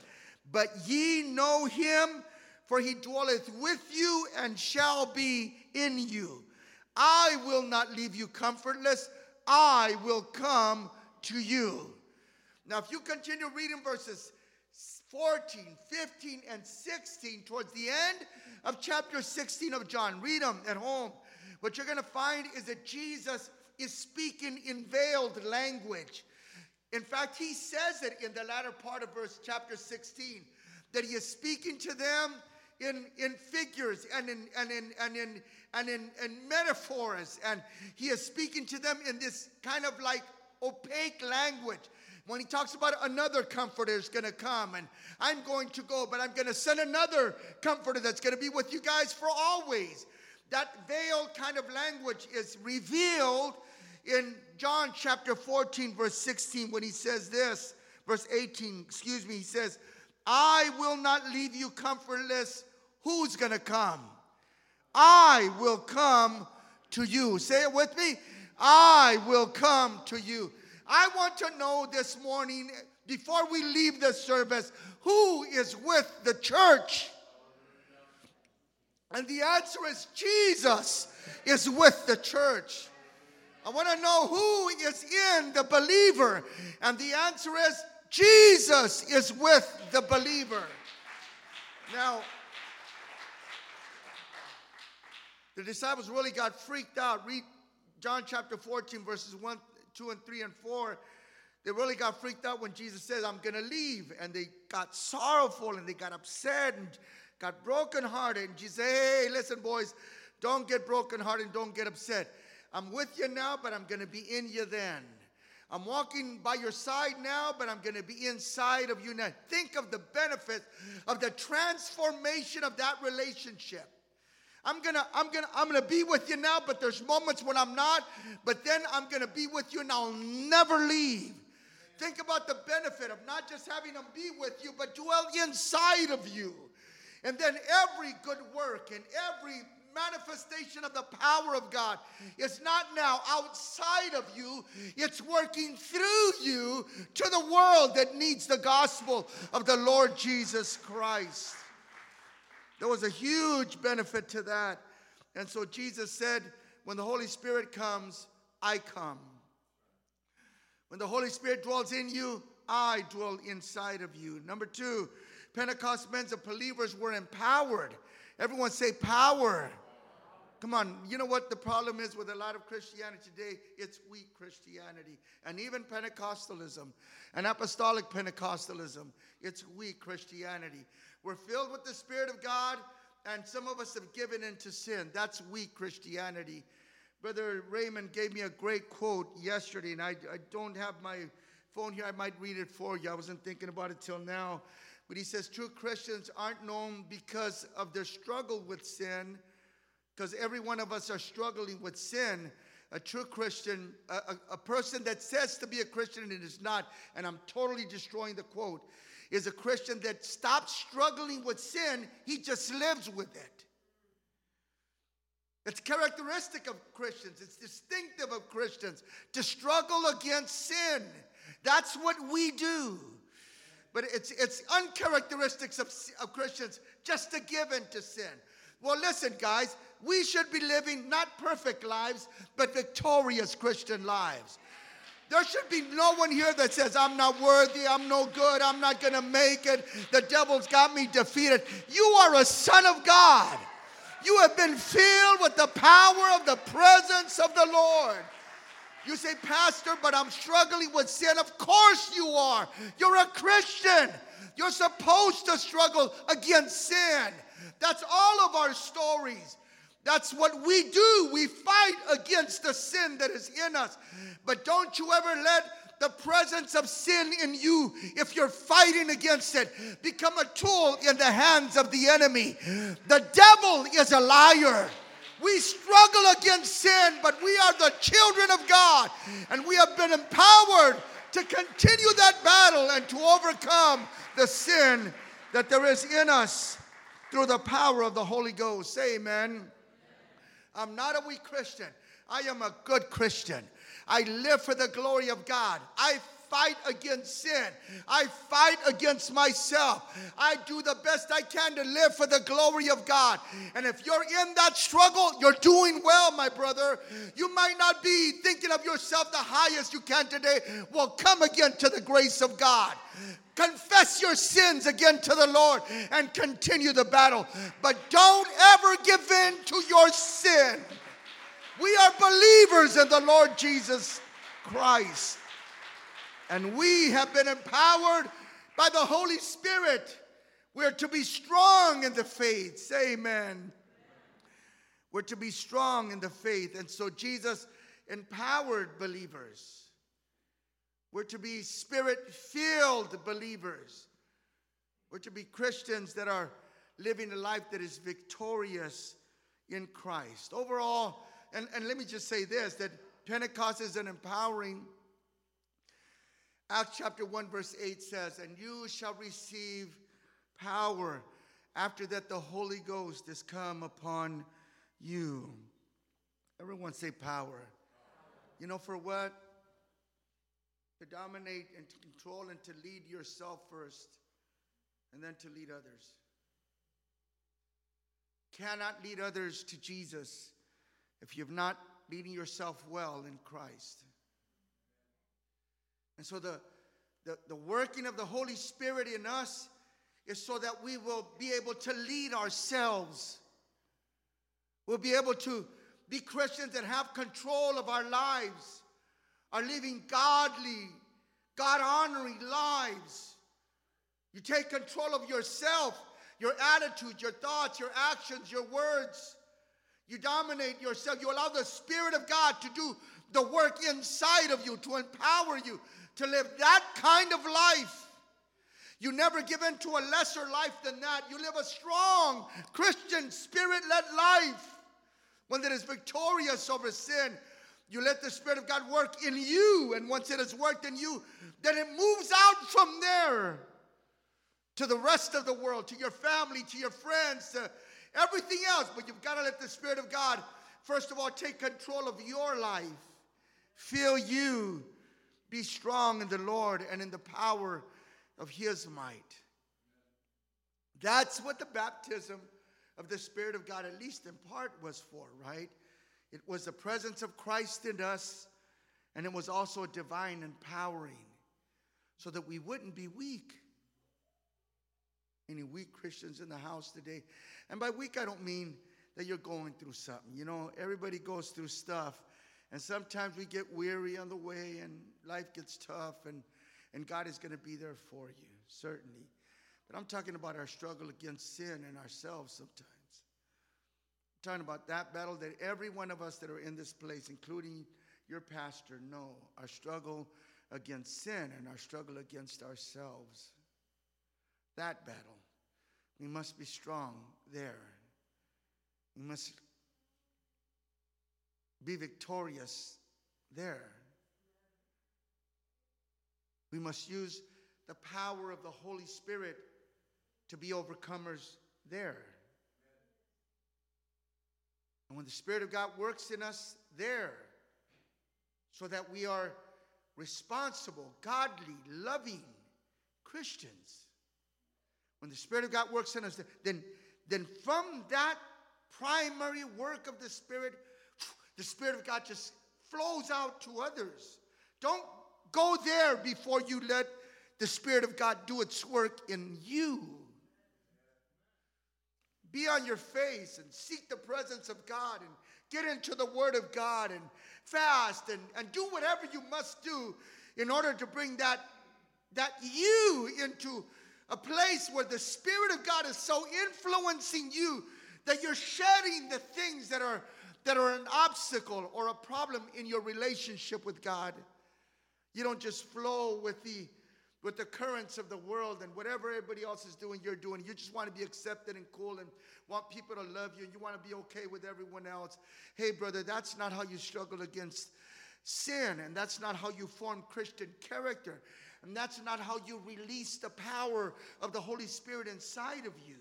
But ye know him, for he dwelleth with you and shall be in you. I will not leave you comfortless, I will come to you. Now, if you continue reading verses 14, 15, and 16 towards the end of chapter 16 of John. Read them at home. What you're going to find is that Jesus is speaking in veiled language. In fact, he says it in the latter part of verse chapter 16 that he is speaking to them in, in figures and in and in and in and in, in metaphors, and he is speaking to them in this kind of like opaque language when he talks about another comforter is going to come and I'm going to go, but I'm going to send another comforter that's going to be with you guys for always. That veiled kind of language is revealed in John chapter 14, verse 16, when he says this, verse 18, excuse me, he says, I will not leave you comfortless. Who's going to come? I will come to you. Say it with me. I will come to you. I want to know this morning, before we leave the service, who is with the church? And the answer is Jesus is with the church. I want to know who is in the believer. And the answer is Jesus is with the believer. Now, the disciples really got freaked out. Read John chapter 14, verses 1 2 and 3 and 4, They really got freaked out when Jesus said, I'm going to leave. And they got sorrowful and they got upset and got brokenhearted. And Jesus said, Hey, listen, boys, don't get brokenhearted and don't get upset. I'm with you now, but I'm going to be in you then. I'm walking by your side now, but I'm going to be inside of you now. Think of the benefit of the transformation of that relationship. I'm gonna, I'm gonna, I'm gonna be with you now, but there's moments when I'm not. But then I'm gonna be with you and I'll never leave. Think about the benefit of not just having them be with you, but dwell inside of you. And then every good work and every manifestation of the power of God is not now outside of you, it's working through you to the world that needs the gospel of the Lord Jesus Christ. There was a huge benefit to that. And so Jesus said, When the Holy Spirit comes, I come. When the Holy Spirit dwells in you, I dwell inside of you. Number two, Pentecost men and believers were empowered. Everyone say power. Come on, you know what the problem is with a lot of Christianity today? It's weak Christianity. And even Pentecostalism and apostolic Pentecostalism, it's weak Christianity. We're filled with the Spirit of God, and some of us have given into sin. That's weak Christianity. Brother Raymond gave me a great quote yesterday, and I, I don't have my phone here. I might read it for you. I wasn't thinking about it till now. But he says true Christians aren't known because of their struggle with sin, because every one of us are struggling with sin. A true Christian, a, a, a, person that says to be a Christian and is not, and I'm totally destroying the quote, is a Christian that stops struggling with sin, he just lives with it. It's characteristic of Christians, it's distinctive of Christians to struggle against sin. That's what we do. But it's, it's uncharacteristics of, of Christians just to give in to sin. Well, listen, guys, we should be living not perfect lives, but victorious Christian lives. There should be no one here that says, I'm not worthy, I'm no good, I'm not gonna make it, the devil's got me defeated. You are a son of God. You have been filled with the power of the presence of the Lord. You say, Pastor, but I'm struggling with sin. Of course you are. You're a Christian. You're supposed to struggle against sin. That's all of our stories. That's what we do. We fight against the sin that is in us. But don't you ever let the presence of sin in you, if you're fighting against it, become a tool in the hands of the enemy. The devil is a liar. We struggle against sin, but we are the children of God, and we have been empowered to continue that battle and to overcome the sin that there is in us through the power of the Holy Ghost. Amen. I'm not a weak Christian. I am a good Christian. I live for the glory of God. I fight against sin. I fight against myself. I do the best I can to live for the glory of God. And if you're in that struggle, you're doing well, my brother. You might not be thinking of yourself the highest you can today. Well, come again to the grace of God. Confess your sins again to the Lord and continue the battle. But don't ever give in to your sin. We are believers in the Lord Jesus Christ. And we have been empowered by the Holy Spirit. We're to be strong in the faith. Say amen. We're to be strong in the faith. And so Jesus empowered believers. We're to be spirit filled believers. We're to be Christians that are living a life that is victorious in Christ. Overall, and, and let me just say this that Pentecost is an empowering. Acts chapter 1, verse 8 says, And you shall receive power after that the Holy Ghost is come upon you. Everyone say power. You know, for what? To dominate and to control and to lead yourself first, and then to lead others. Cannot lead others to Jesus if you've not leading yourself well in Christ. And so the, the, the working of the Holy Spirit in us is so that we will be able to lead ourselves. We'll be able to be Christians that have control of our lives, are living godly, God honoring lives. You take control of yourself, your attitude, your thoughts, your actions, your words. You dominate yourself. You allow the Spirit of God to do the work inside of you, to empower you to live that kind of life. You never give in to a lesser life than that. You live a strong Christian spirit led life, one that is victorious over sin. You let the Spirit of God work in you, and once it has worked in you, then it moves out from there to the rest of the world, to your family, to your friends, to everything else. But you've got to let the Spirit of God, first of all, take control of your life, fill you, be strong in the Lord and in the power of His might. That's what the baptism of the Spirit of God, at least in part, was for, right? It was the presence of Christ in us, and it was also a divine empowering so that we wouldn't be weak. Any weak Christians in the house today? And by weak, I don't mean that you're going through something. You know, everybody goes through stuff. And sometimes we get weary on the way and life gets tough, and, and God is going to be there for you, certainly. But I'm talking about our struggle against sin and ourselves sometimes. Talking about that battle that every one of us that are in this place, including your pastor, know our struggle against sin and our struggle against ourselves. That battle. We must be strong there. We must be victorious there. We must use the power of the Holy Spirit to be overcomers there. And when the Spirit of God works in us there, so that we are responsible, godly, loving Christians, when the Spirit of God works in us, then, then from that primary work of the Spirit, the Spirit of God just flows out to others. Don't go there before you let the Spirit of God do its work in you. Be on your face and seek the presence of God and get into the Word of God and fast and, and do whatever you must do in order to bring that, that you into a place where the Spirit of God is so influencing you that you're shedding the things that are that are an obstacle or a problem in your relationship with God. You don't just flow with the with the currents of the world and whatever everybody else is doing, you're doing. You just want to be accepted and cool and want people to love you and you want to be okay with everyone else. Hey, brother, that's not how you struggle against sin and that's not how you form Christian character. And that's not how you release the power of the Holy Spirit inside of you.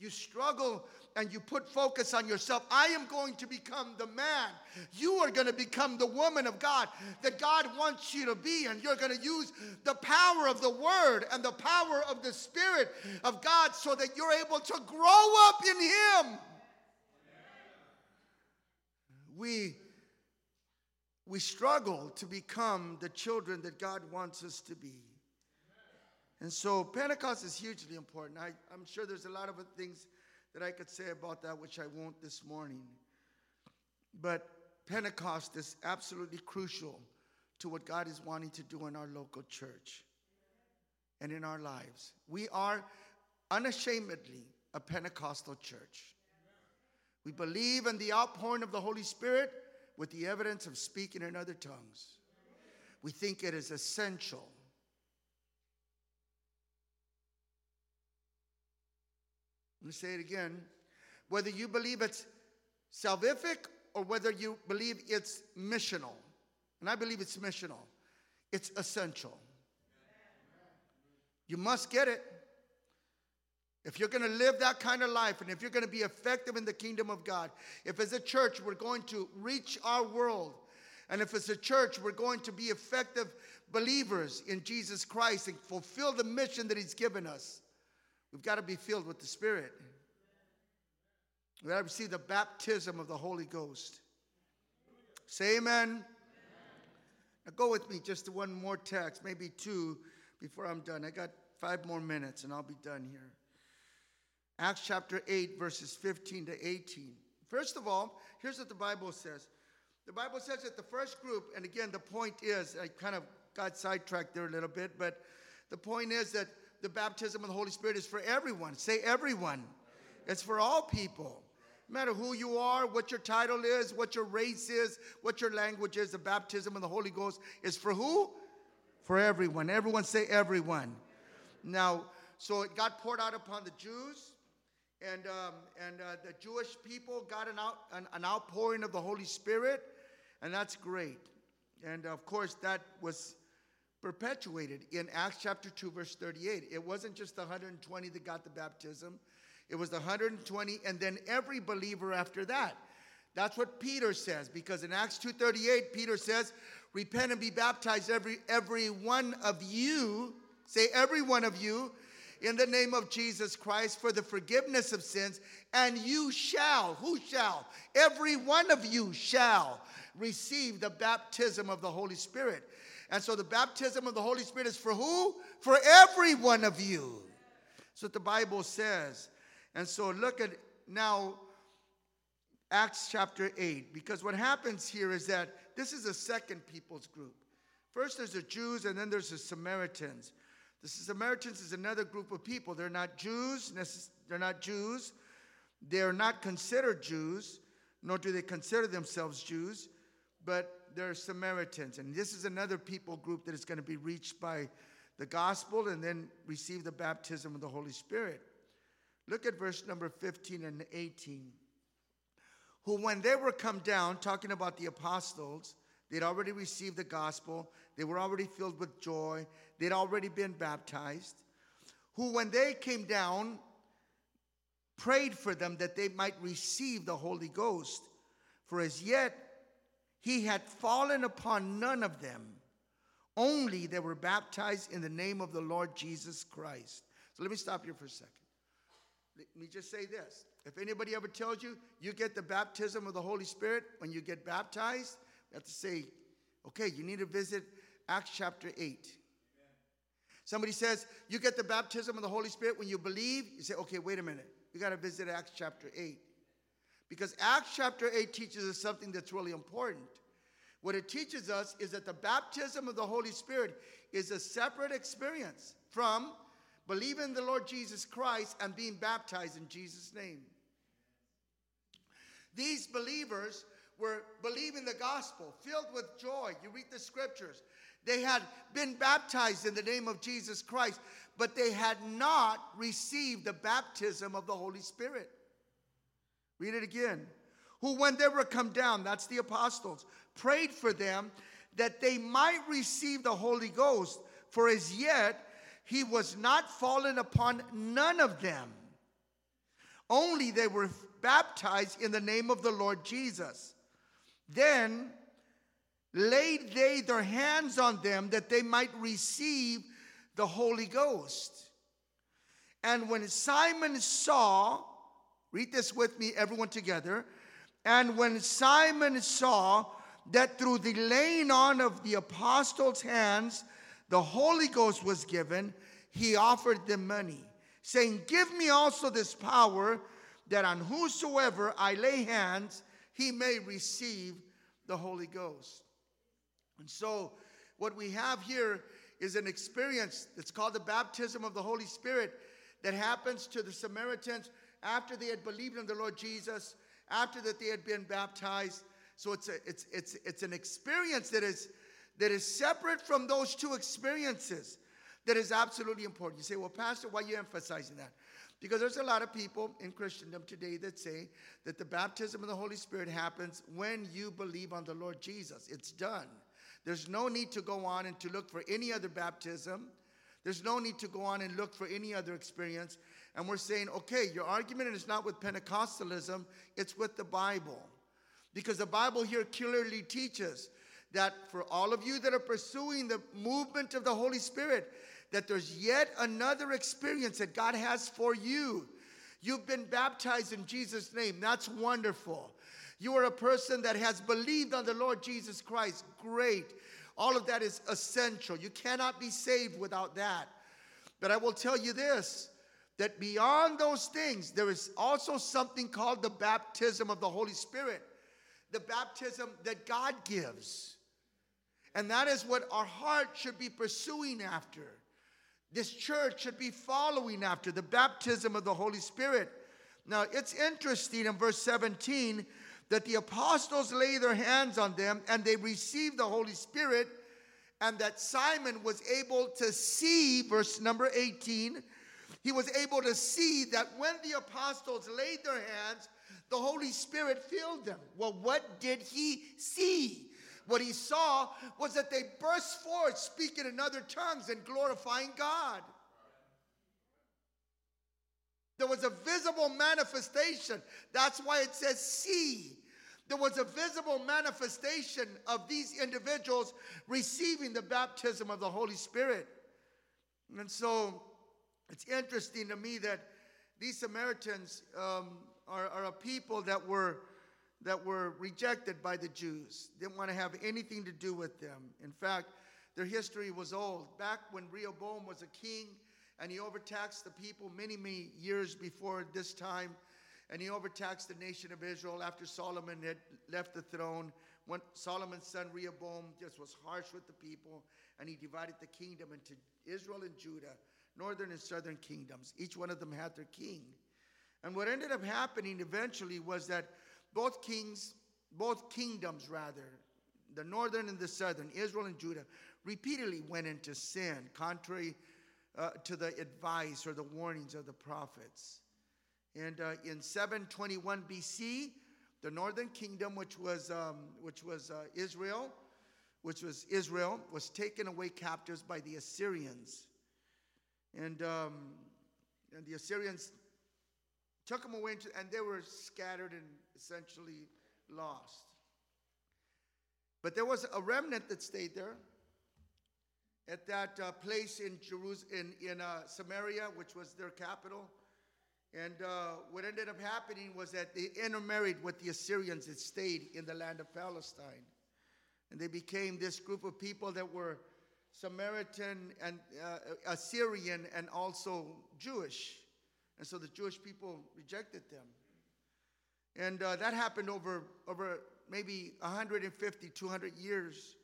You struggle and you put focus on yourself. I am going to become the man. You are going to become the woman of God that God wants you to be. And you're going to use the power of the Word and the power of the Spirit of God so that you're able to grow up in Him. We, we struggle to become the children that God wants us to be. And so Pentecost is hugely important. I, am sure there's a lot of things that I could say about that, which I won't this morning. But Pentecost is absolutely crucial to what God is wanting to do in our local church and in our lives. We are unashamedly a Pentecostal church. We believe in the outpouring of the Holy Spirit with the evidence of speaking in other tongues. We think it is essential Let me say it again. Whether you believe it's salvific or whether you believe it's missional, and I believe it's missional, it's essential. You must get it. If you're going to live that kind of life and if you're going to be effective in the kingdom of God, if as a church we're going to reach our world, and if as a church we're going to be effective believers in Jesus Christ and fulfill the mission that He's given us, We've got to be filled with the Spirit. We've got to receive the baptism of the Holy Ghost. Say amen. amen. Now go with me just to one more text, maybe two, before I'm done. I got five more minutes and I'll be done here. Acts chapter 8, verses 15 to 18. First of all, here's what the Bible says. The Bible says that the first group, and again, the point is, I kind of got sidetracked there a little bit, but the point is that the baptism of the Holy Spirit is for everyone. Say everyone. It's for all people. No matter who you are, what your title is, what your race is, what your language is, the baptism of the Holy Ghost is for who? For everyone. Everyone say everyone. Now, so it got poured out upon the Jews, and, um, and uh, the Jewish people got an, out, an, an outpouring of the Holy Spirit, and that's great. And of course, that was perpetuated in Acts chapter 2, verse 38. It wasn't just the 120 that got the baptism, it was the 120 and then every believer after that. That's what Peter says because in Acts 2:38 Peter says, "Repent and be baptized every every one of you, say every one of you, in the name of Jesus Christ for the forgiveness of sins, and you shall, who shall? Every one of you shall receive the baptism of the Holy Spirit." And so the baptism of the Holy Spirit is for who? For every one of you. That's what the Bible says. And so look at now Acts chapter 8, because what happens here is that this is a second people's group. First, there's the Jews, and then there's the Samaritans. The Samaritans is another group of people. They're not Jews. They're not Jews. They're not considered Jews, nor do they consider themselves Jews, but they're Samaritans. And this is another people group that is going to be reached by the gospel and then receive the baptism of the Holy Spirit. Look at verse number 15 and 18. Who, when they were come down, talking about the apostles, they'd already received the gospel, they were already filled with joy, they'd already been baptized. Who, when they came down, prayed for them that they might receive the Holy Ghost. For as yet he had fallen upon none of them. Only they were baptized in the name of the Lord Jesus Christ. So let me stop here for a second. Let me just say this. If anybody ever tells you you get the baptism of the Holy Spirit when you get baptized, you have to say, okay, you need to visit Acts chapter 8. Amen. Somebody says you get the baptism of the Holy Spirit when you believe, you say, okay, wait a minute. You got to visit Acts chapter 8. Because Acts chapter 8 teaches us something that's really important. What it teaches us is that the baptism of the Holy Spirit is a separate experience from believing in the Lord Jesus Christ and being baptized in Jesus' name. These believers were believing the gospel, filled with joy. You read the scriptures. They had been baptized in the name of Jesus Christ, but they had not received the baptism of the Holy Spirit. Read it again. Who, when they were come down, that's the apostles, prayed for them that they might receive the Holy Ghost, for as yet he was not fallen upon none of them. Only they were baptized in the name of the Lord Jesus. Then laid they their hands on them that they might receive the Holy Ghost. And when Simon saw Read this with me, everyone together. And when Simon saw that through the laying on of the apostles' hands the Holy Ghost was given, he offered them money, saying, Give me also this power that on whosoever I lay hands, he may receive the Holy Ghost. And so, what we have here is an experience that's called the baptism of the Holy Spirit that happens to the Samaritans after they had believed in the Lord Jesus, after that they had been baptized. So it's, a, it's, it's, it's an experience that is, that is separate from those two experiences that is absolutely important. You say, well, Pastor, why are you emphasizing that? Because there's a lot of people in Christendom today that say that the baptism of the Holy Spirit happens when you believe on the Lord Jesus. It's done. There's no need to go on and to look for any other baptism. There's no need to go on and look for any other experience. And we're saying, okay, your argument is not with Pentecostalism, it's with the Bible. Because the Bible here clearly teaches that for all of you that are pursuing the movement of the Holy Spirit, that there's yet another experience that God has for you. You've been baptized in Jesus' name. That's wonderful. You are a person that has believed on the Lord Jesus Christ. Great. All of that is essential. You cannot be saved without that. But I will tell you this that beyond those things, there is also something called the baptism of the Holy Spirit, the baptism that God gives. And that is what our heart should be pursuing after. This church should be following after the baptism of the Holy Spirit. Now, it's interesting in verse 17 that the apostles lay their hands on them and they received the Holy Spirit, and that Simon was able to see, verse number 18, he was able to see that when the apostles laid their hands, the Holy Spirit filled them. Well, what did he see? What he saw was that they burst forth speaking in other tongues and glorifying God. There was a visible manifestation. That's why it says see. There was a visible manifestation of these individuals receiving the baptism of the Holy Spirit. And so it's interesting to me that these Samaritans um, are, are a people that were that were rejected by the Jews, didn't want to have anything to do with them. In fact, their history was old. Back when Rehoboam was a king and he overtaxed the people many, many years before this time, and he overtaxed the nation of Israel after Solomon had left the throne. When Solomon's son Rehoboam just was harsh with the people, and he divided the kingdom into Israel and Judah, northern and southern kingdoms. Each one of them had their king. And what ended up happening eventually was that both kings, both kingdoms rather, the northern and the southern, Israel and Judah, repeatedly went into sin, contrary uh, to the advice or the warnings of the prophets. And uh, in 721 BC, the northern kingdom, which was, um, which was uh, Israel, which was Israel, was taken away captives by the Assyrians. And, um, and the Assyrians took them away, into, and they were scattered and essentially lost. But there was a remnant that stayed there at that uh, place in Jerusalem, in, in uh, Samaria, which was their capital. And uh, what ended up happening was that they intermarried with the Assyrians that stayed in the land of Palestine. And they became this group of people that were Samaritan and uh, Assyrian and also Jewish. And so the Jewish people rejected them. And uh, that happened over, over maybe 150, 200 years.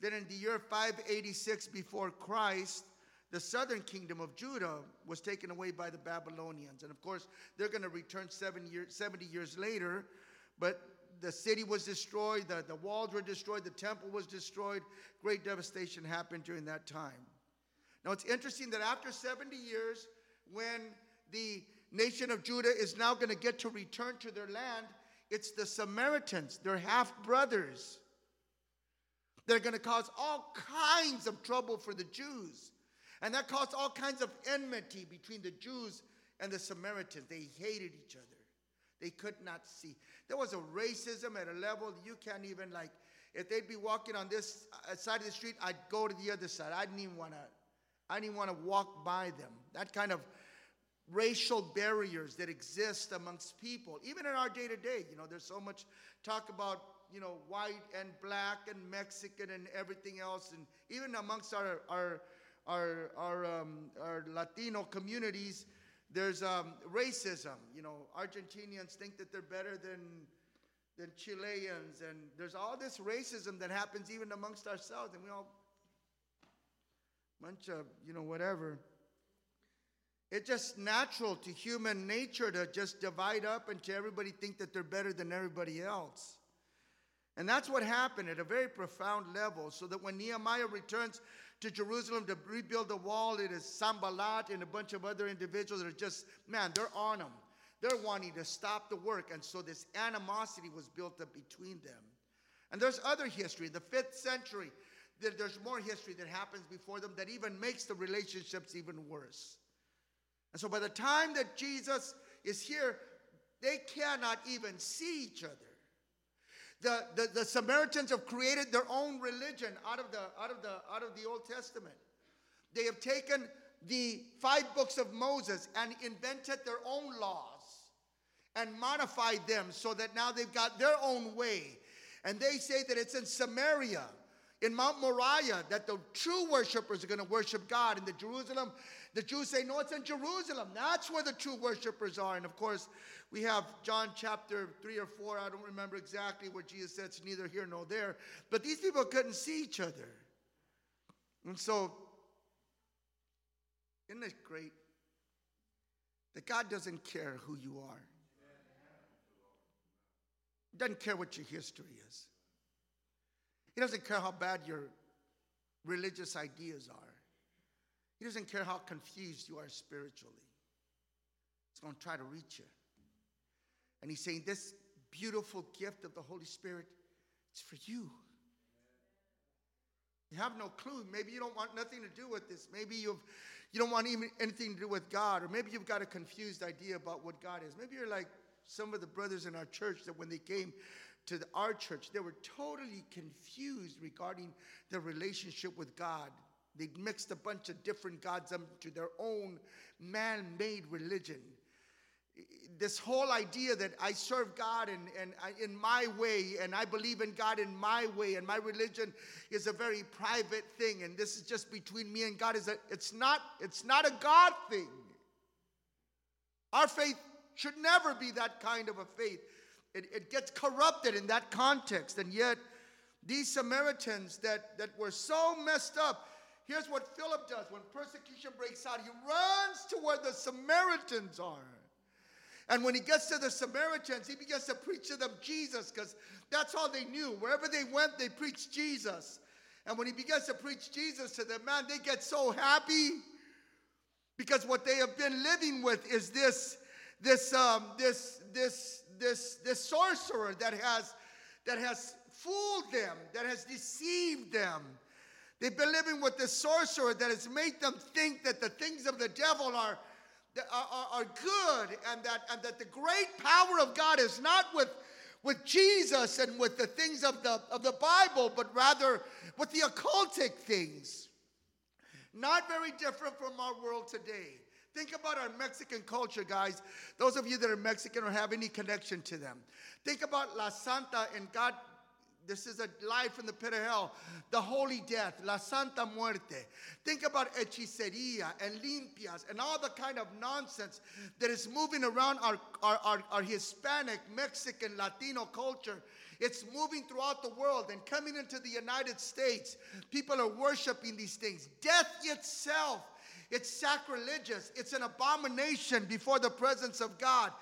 Then in the year 586 before Christ, the southern kingdom of Judah was taken away by the Babylonians. And of course, they're going to return seven years, 70 years later. But the city was destroyed, the, the walls were destroyed, the temple was destroyed. Great devastation happened during that time. Now, it's interesting that after 70 years, when the nation of Judah is now going to get to return to their land, it's the Samaritans, their half brothers. They're going to cause all kinds of trouble for the Jews. And that caused all kinds of enmity between the Jews and the Samaritans. They hated each other. They could not see. There was a racism at a level you can't even like. If they'd be walking on this uh, side of the street, I'd go to the other side. I didn't even want to. I didn't want to walk by them. That kind of racial barriers that exist amongst people, even in our day to day. You know, there's so much talk about, you know, white and black and Mexican and everything else. And even amongst our, our, our, our, um, our Latino communities, there's um, racism. You know, Argentinians think that they're better than, than Chileans. And there's all this racism that happens even amongst ourselves. And we all, bunch of, you know, whatever. It's just natural to human nature to just divide up and to everybody think that they're better than everybody else. And that's what happened at a very profound level. So that when Nehemiah returns to Jerusalem to rebuild the wall, it is Sanballat and a bunch of other individuals that are just, man, they're on them. They're wanting to stop the work. And so this animosity was built up between them. And there's other history. The fifth century, there's more history that happens before them that even makes the relationships even worse. And so by the time that Jesus is here, they cannot even see each other. The, the, the Samaritans have created their own religion out of, the, out, of the, out of the Old Testament. They have taken the five books of Moses and invented their own laws and modified them so that now they've got their own way. And they say that it's in Samaria. in Mount Moriah that the true worshipers are going to worship God. In the Jerusalem, the Jews say, no, it's in Jerusalem. That's where the true worshipers are. And of course, we have John chapter 3 or 4. I don't remember exactly where Jesus said it's neither here nor there. But these people couldn't see each other. And so, isn't it great that God doesn't care who you are? Doesn't care what your history is. He doesn't care how bad your religious ideas are. He doesn't care how confused you are spiritually. He's going to try to reach you. And he's saying, This beautiful gift of the Holy Spirit, it's for you. You have no clue. Maybe you don't want nothing to do with this. Maybe you've, you don't want even anything to do with God. Or maybe you've got a confused idea about what God is. Maybe you're like some of the brothers in our church that when they came to the, our church, they were totally confused regarding their relationship with God. They mixed a bunch of different gods into their own man made religion. This whole idea that I serve God and, and I, in my way, and I believe in God in my way, and my religion is a very private thing, and this is just between me and God. Is that it's not it's not a God thing. Our faith should never be that kind of a faith. It, it gets corrupted in that context, and yet these Samaritans that, that were so messed up, Here's what Philip does when persecution breaks out he runs to where the Samaritans are. And when he gets to the Samaritans, he begins to preach to them Jesus because that's all they knew. Wherever they went, they preached Jesus. And when he begins to preach Jesus to them, man, they get so happy because what they have been living with is this, this, um, this, this, this, this sorcerer that has, that has fooled them, that has deceived them They've been living with this sorcerer that has made them think that the things of the devil are, are, are good and that, and that the great power of God is not with, with Jesus and with the things of the, of the Bible, but rather with the occultic things. Not very different from our world today. Think about our Mexican culture, guys. Those of you that are Mexican or have any connection to them. Think about La Santa and God this is a life in the pit of hell. The holy death, la santa muerte. Think about hechiceria and limpias and all the kind of nonsense that is moving around our, our, our, our Hispanic, Mexican, Latino culture. It's moving throughout the world and coming into the United States. People are worshiping these things. Death itself, it's sacrilegious, it's an abomination before the presence of God.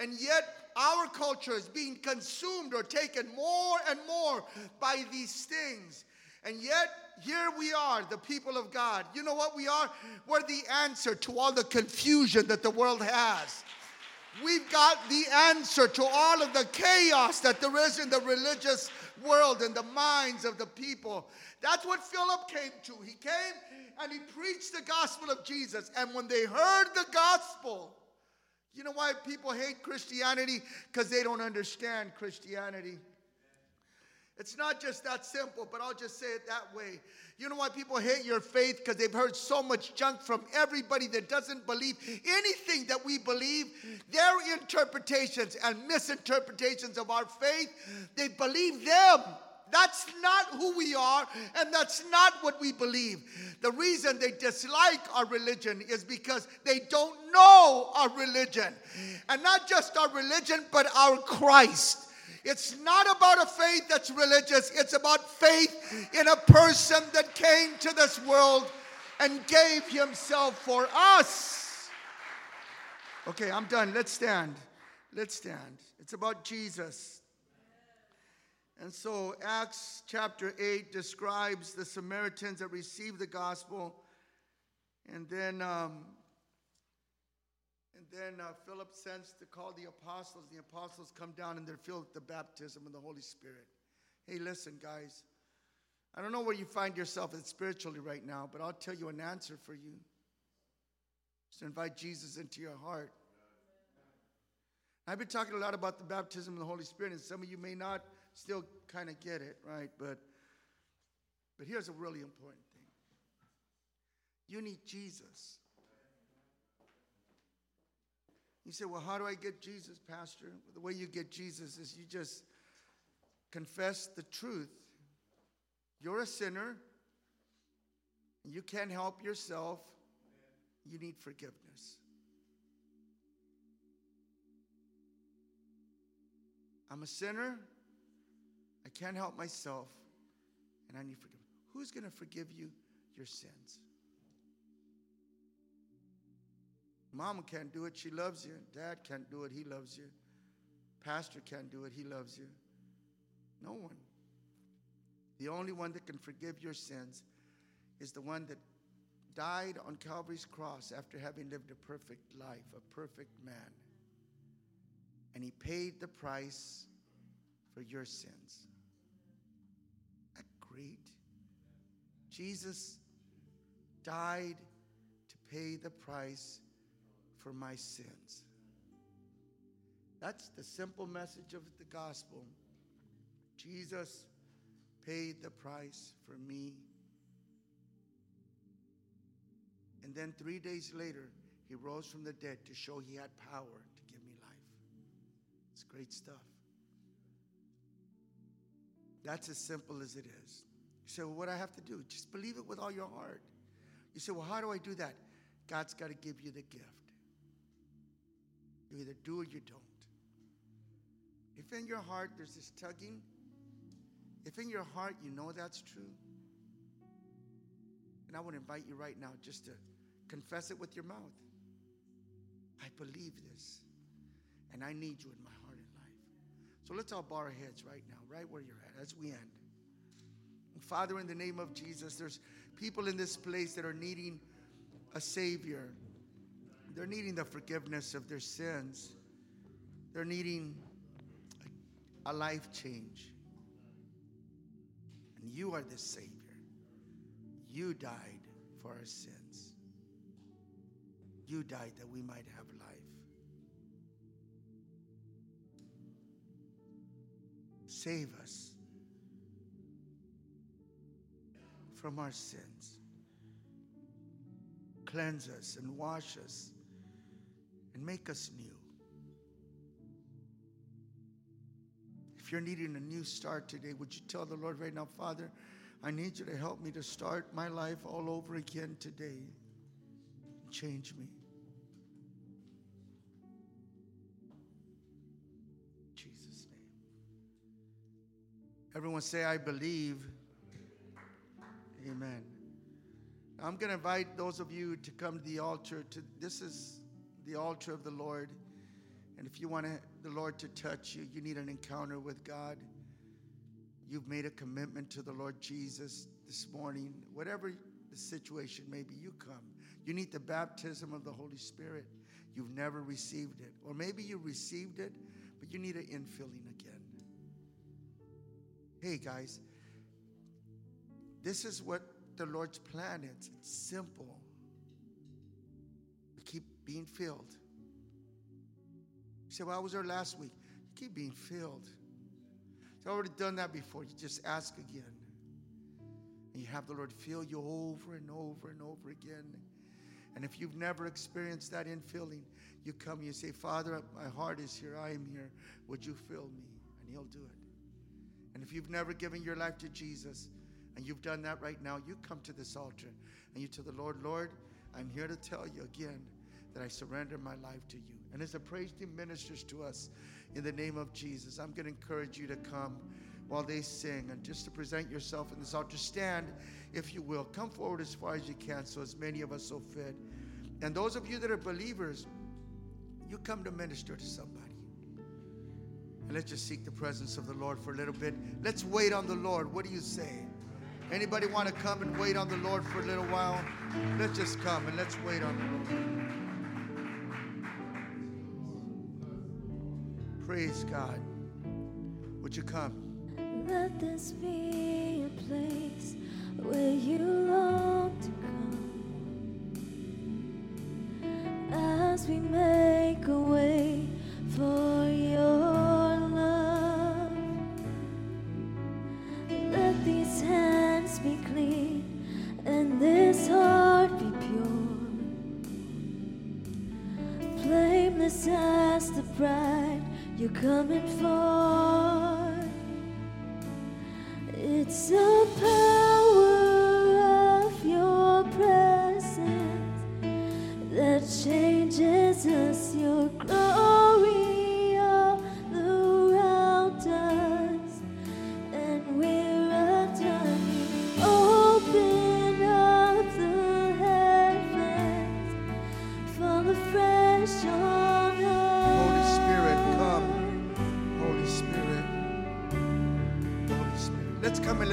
And yet, our culture is being consumed or taken more and more by these things. And yet, here we are, the people of God. You know what we are? We're the answer to all the confusion that the world has. We've got the answer to all of the chaos that there is in the religious world and the minds of the people. That's what Philip came to. He came and he preached the gospel of Jesus. And when they heard the gospel, you know why people hate Christianity? Because they don't understand Christianity. It's not just that simple, but I'll just say it that way. You know why people hate your faith? Because they've heard so much junk from everybody that doesn't believe anything that we believe. Their interpretations and misinterpretations of our faith, they believe them. That's not who we are, and that's not what we believe. The reason they dislike our religion is because they don't know our religion. And not just our religion, but our Christ. It's not about a faith that's religious, it's about faith in a person that came to this world and gave himself for us. Okay, I'm done. Let's stand. Let's stand. It's about Jesus. And so Acts chapter 8 describes the Samaritans that received the gospel. And then, um, and then uh, Philip sends to call the apostles. The apostles come down and they're filled with the baptism of the Holy Spirit. Hey, listen, guys. I don't know where you find yourself spiritually right now, but I'll tell you an answer for you. Just invite Jesus into your heart. I've been talking a lot about the baptism of the Holy Spirit, and some of you may not still kind of get it, right? But but here's a really important thing. You need Jesus. You say, well, how do I get Jesus, Pastor? Well, the way you get Jesus is you just confess the truth. You're a sinner. You can't help yourself. You need forgiveness. I'm a sinner. Can't help myself. And I need forgiveness. Who's going to forgive you your sins? Mama can't do it. She loves you. Dad can't do it. He loves you. Pastor can't do it. He loves you. No one. The only one that can forgive your sins is the one that died on Calvary's cross after having lived a perfect life, a perfect man. And he paid the price for your sins. Great. Jesus died to pay the price for my sins. That's the simple message of the gospel. Jesus paid the price for me. And then three days later, he rose from the dead to show he had power to give me life. It's great stuff. That's as simple as it is. You say, well, what do I have to do? Just believe it with all your heart. You say, well, how do I do that? God's got to give you the gift. You either do or you don't. If in your heart there's this tugging, if in your heart you know that's true, and I would invite you right now just to confess it with your mouth. I believe this, and I need you in my heart. So let's all bow our heads right now, right where you're at, as we end. Father, in the name of Jesus, there's people in this place that are needing a Savior. They're needing the forgiveness of their sins. They're needing a life change. And you are the Savior. You died for our sins. You died that we might have life. Save us from our sins. Cleanse us and wash us and make us new. If you're needing a new start today, would you tell the Lord right now, Father, I need you to help me to start my life all over again today. Change me. Everyone say, I believe. Amen. I'm going to invite those of you to come to the altar. To this is the altar of the Lord. And if you want the Lord to touch you, you need an encounter with God. You've made a commitment to the Lord Jesus this morning. Whatever the situation may be, you come. You need the baptism of the Holy Spirit. You've never received it. Or maybe you received it, but you need an infilling again. Hey, guys, this is what the Lord's plan is. It's simple. We keep being filled. You say, Well, I was there last week. You keep being filled. You've already done that before. You just ask again. And you have the Lord fill you over and over and over again. And if you've never experienced that infilling, you come you say, Father, my heart is here. I am here. Would you fill me? And He'll do it. And if you've never given your life to Jesus and you've done that right now, you come to this altar and you tell the Lord, Lord, I'm here to tell you again that I surrender my life to you. And as the praise team ministers to us in the name of Jesus, I'm going to encourage you to come while they sing and just to present yourself in this altar. Stand, if you will. Come forward as far as you can so as many of us so fit. And those of you that are believers, you come to minister to somebody. And let's just seek the presence of the Lord for a little bit. Let's wait on the Lord. What do you say? Anybody want to come and wait on the Lord for a little while? Let's just come and let's wait on the Lord. Praise God. Would you come? Let this be a place where you long to come as we make a way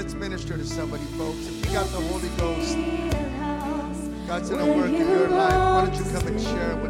let's minister to somebody, folks. If you got the Holy Ghost, God's gonna work in your life. Why don't you come and share God's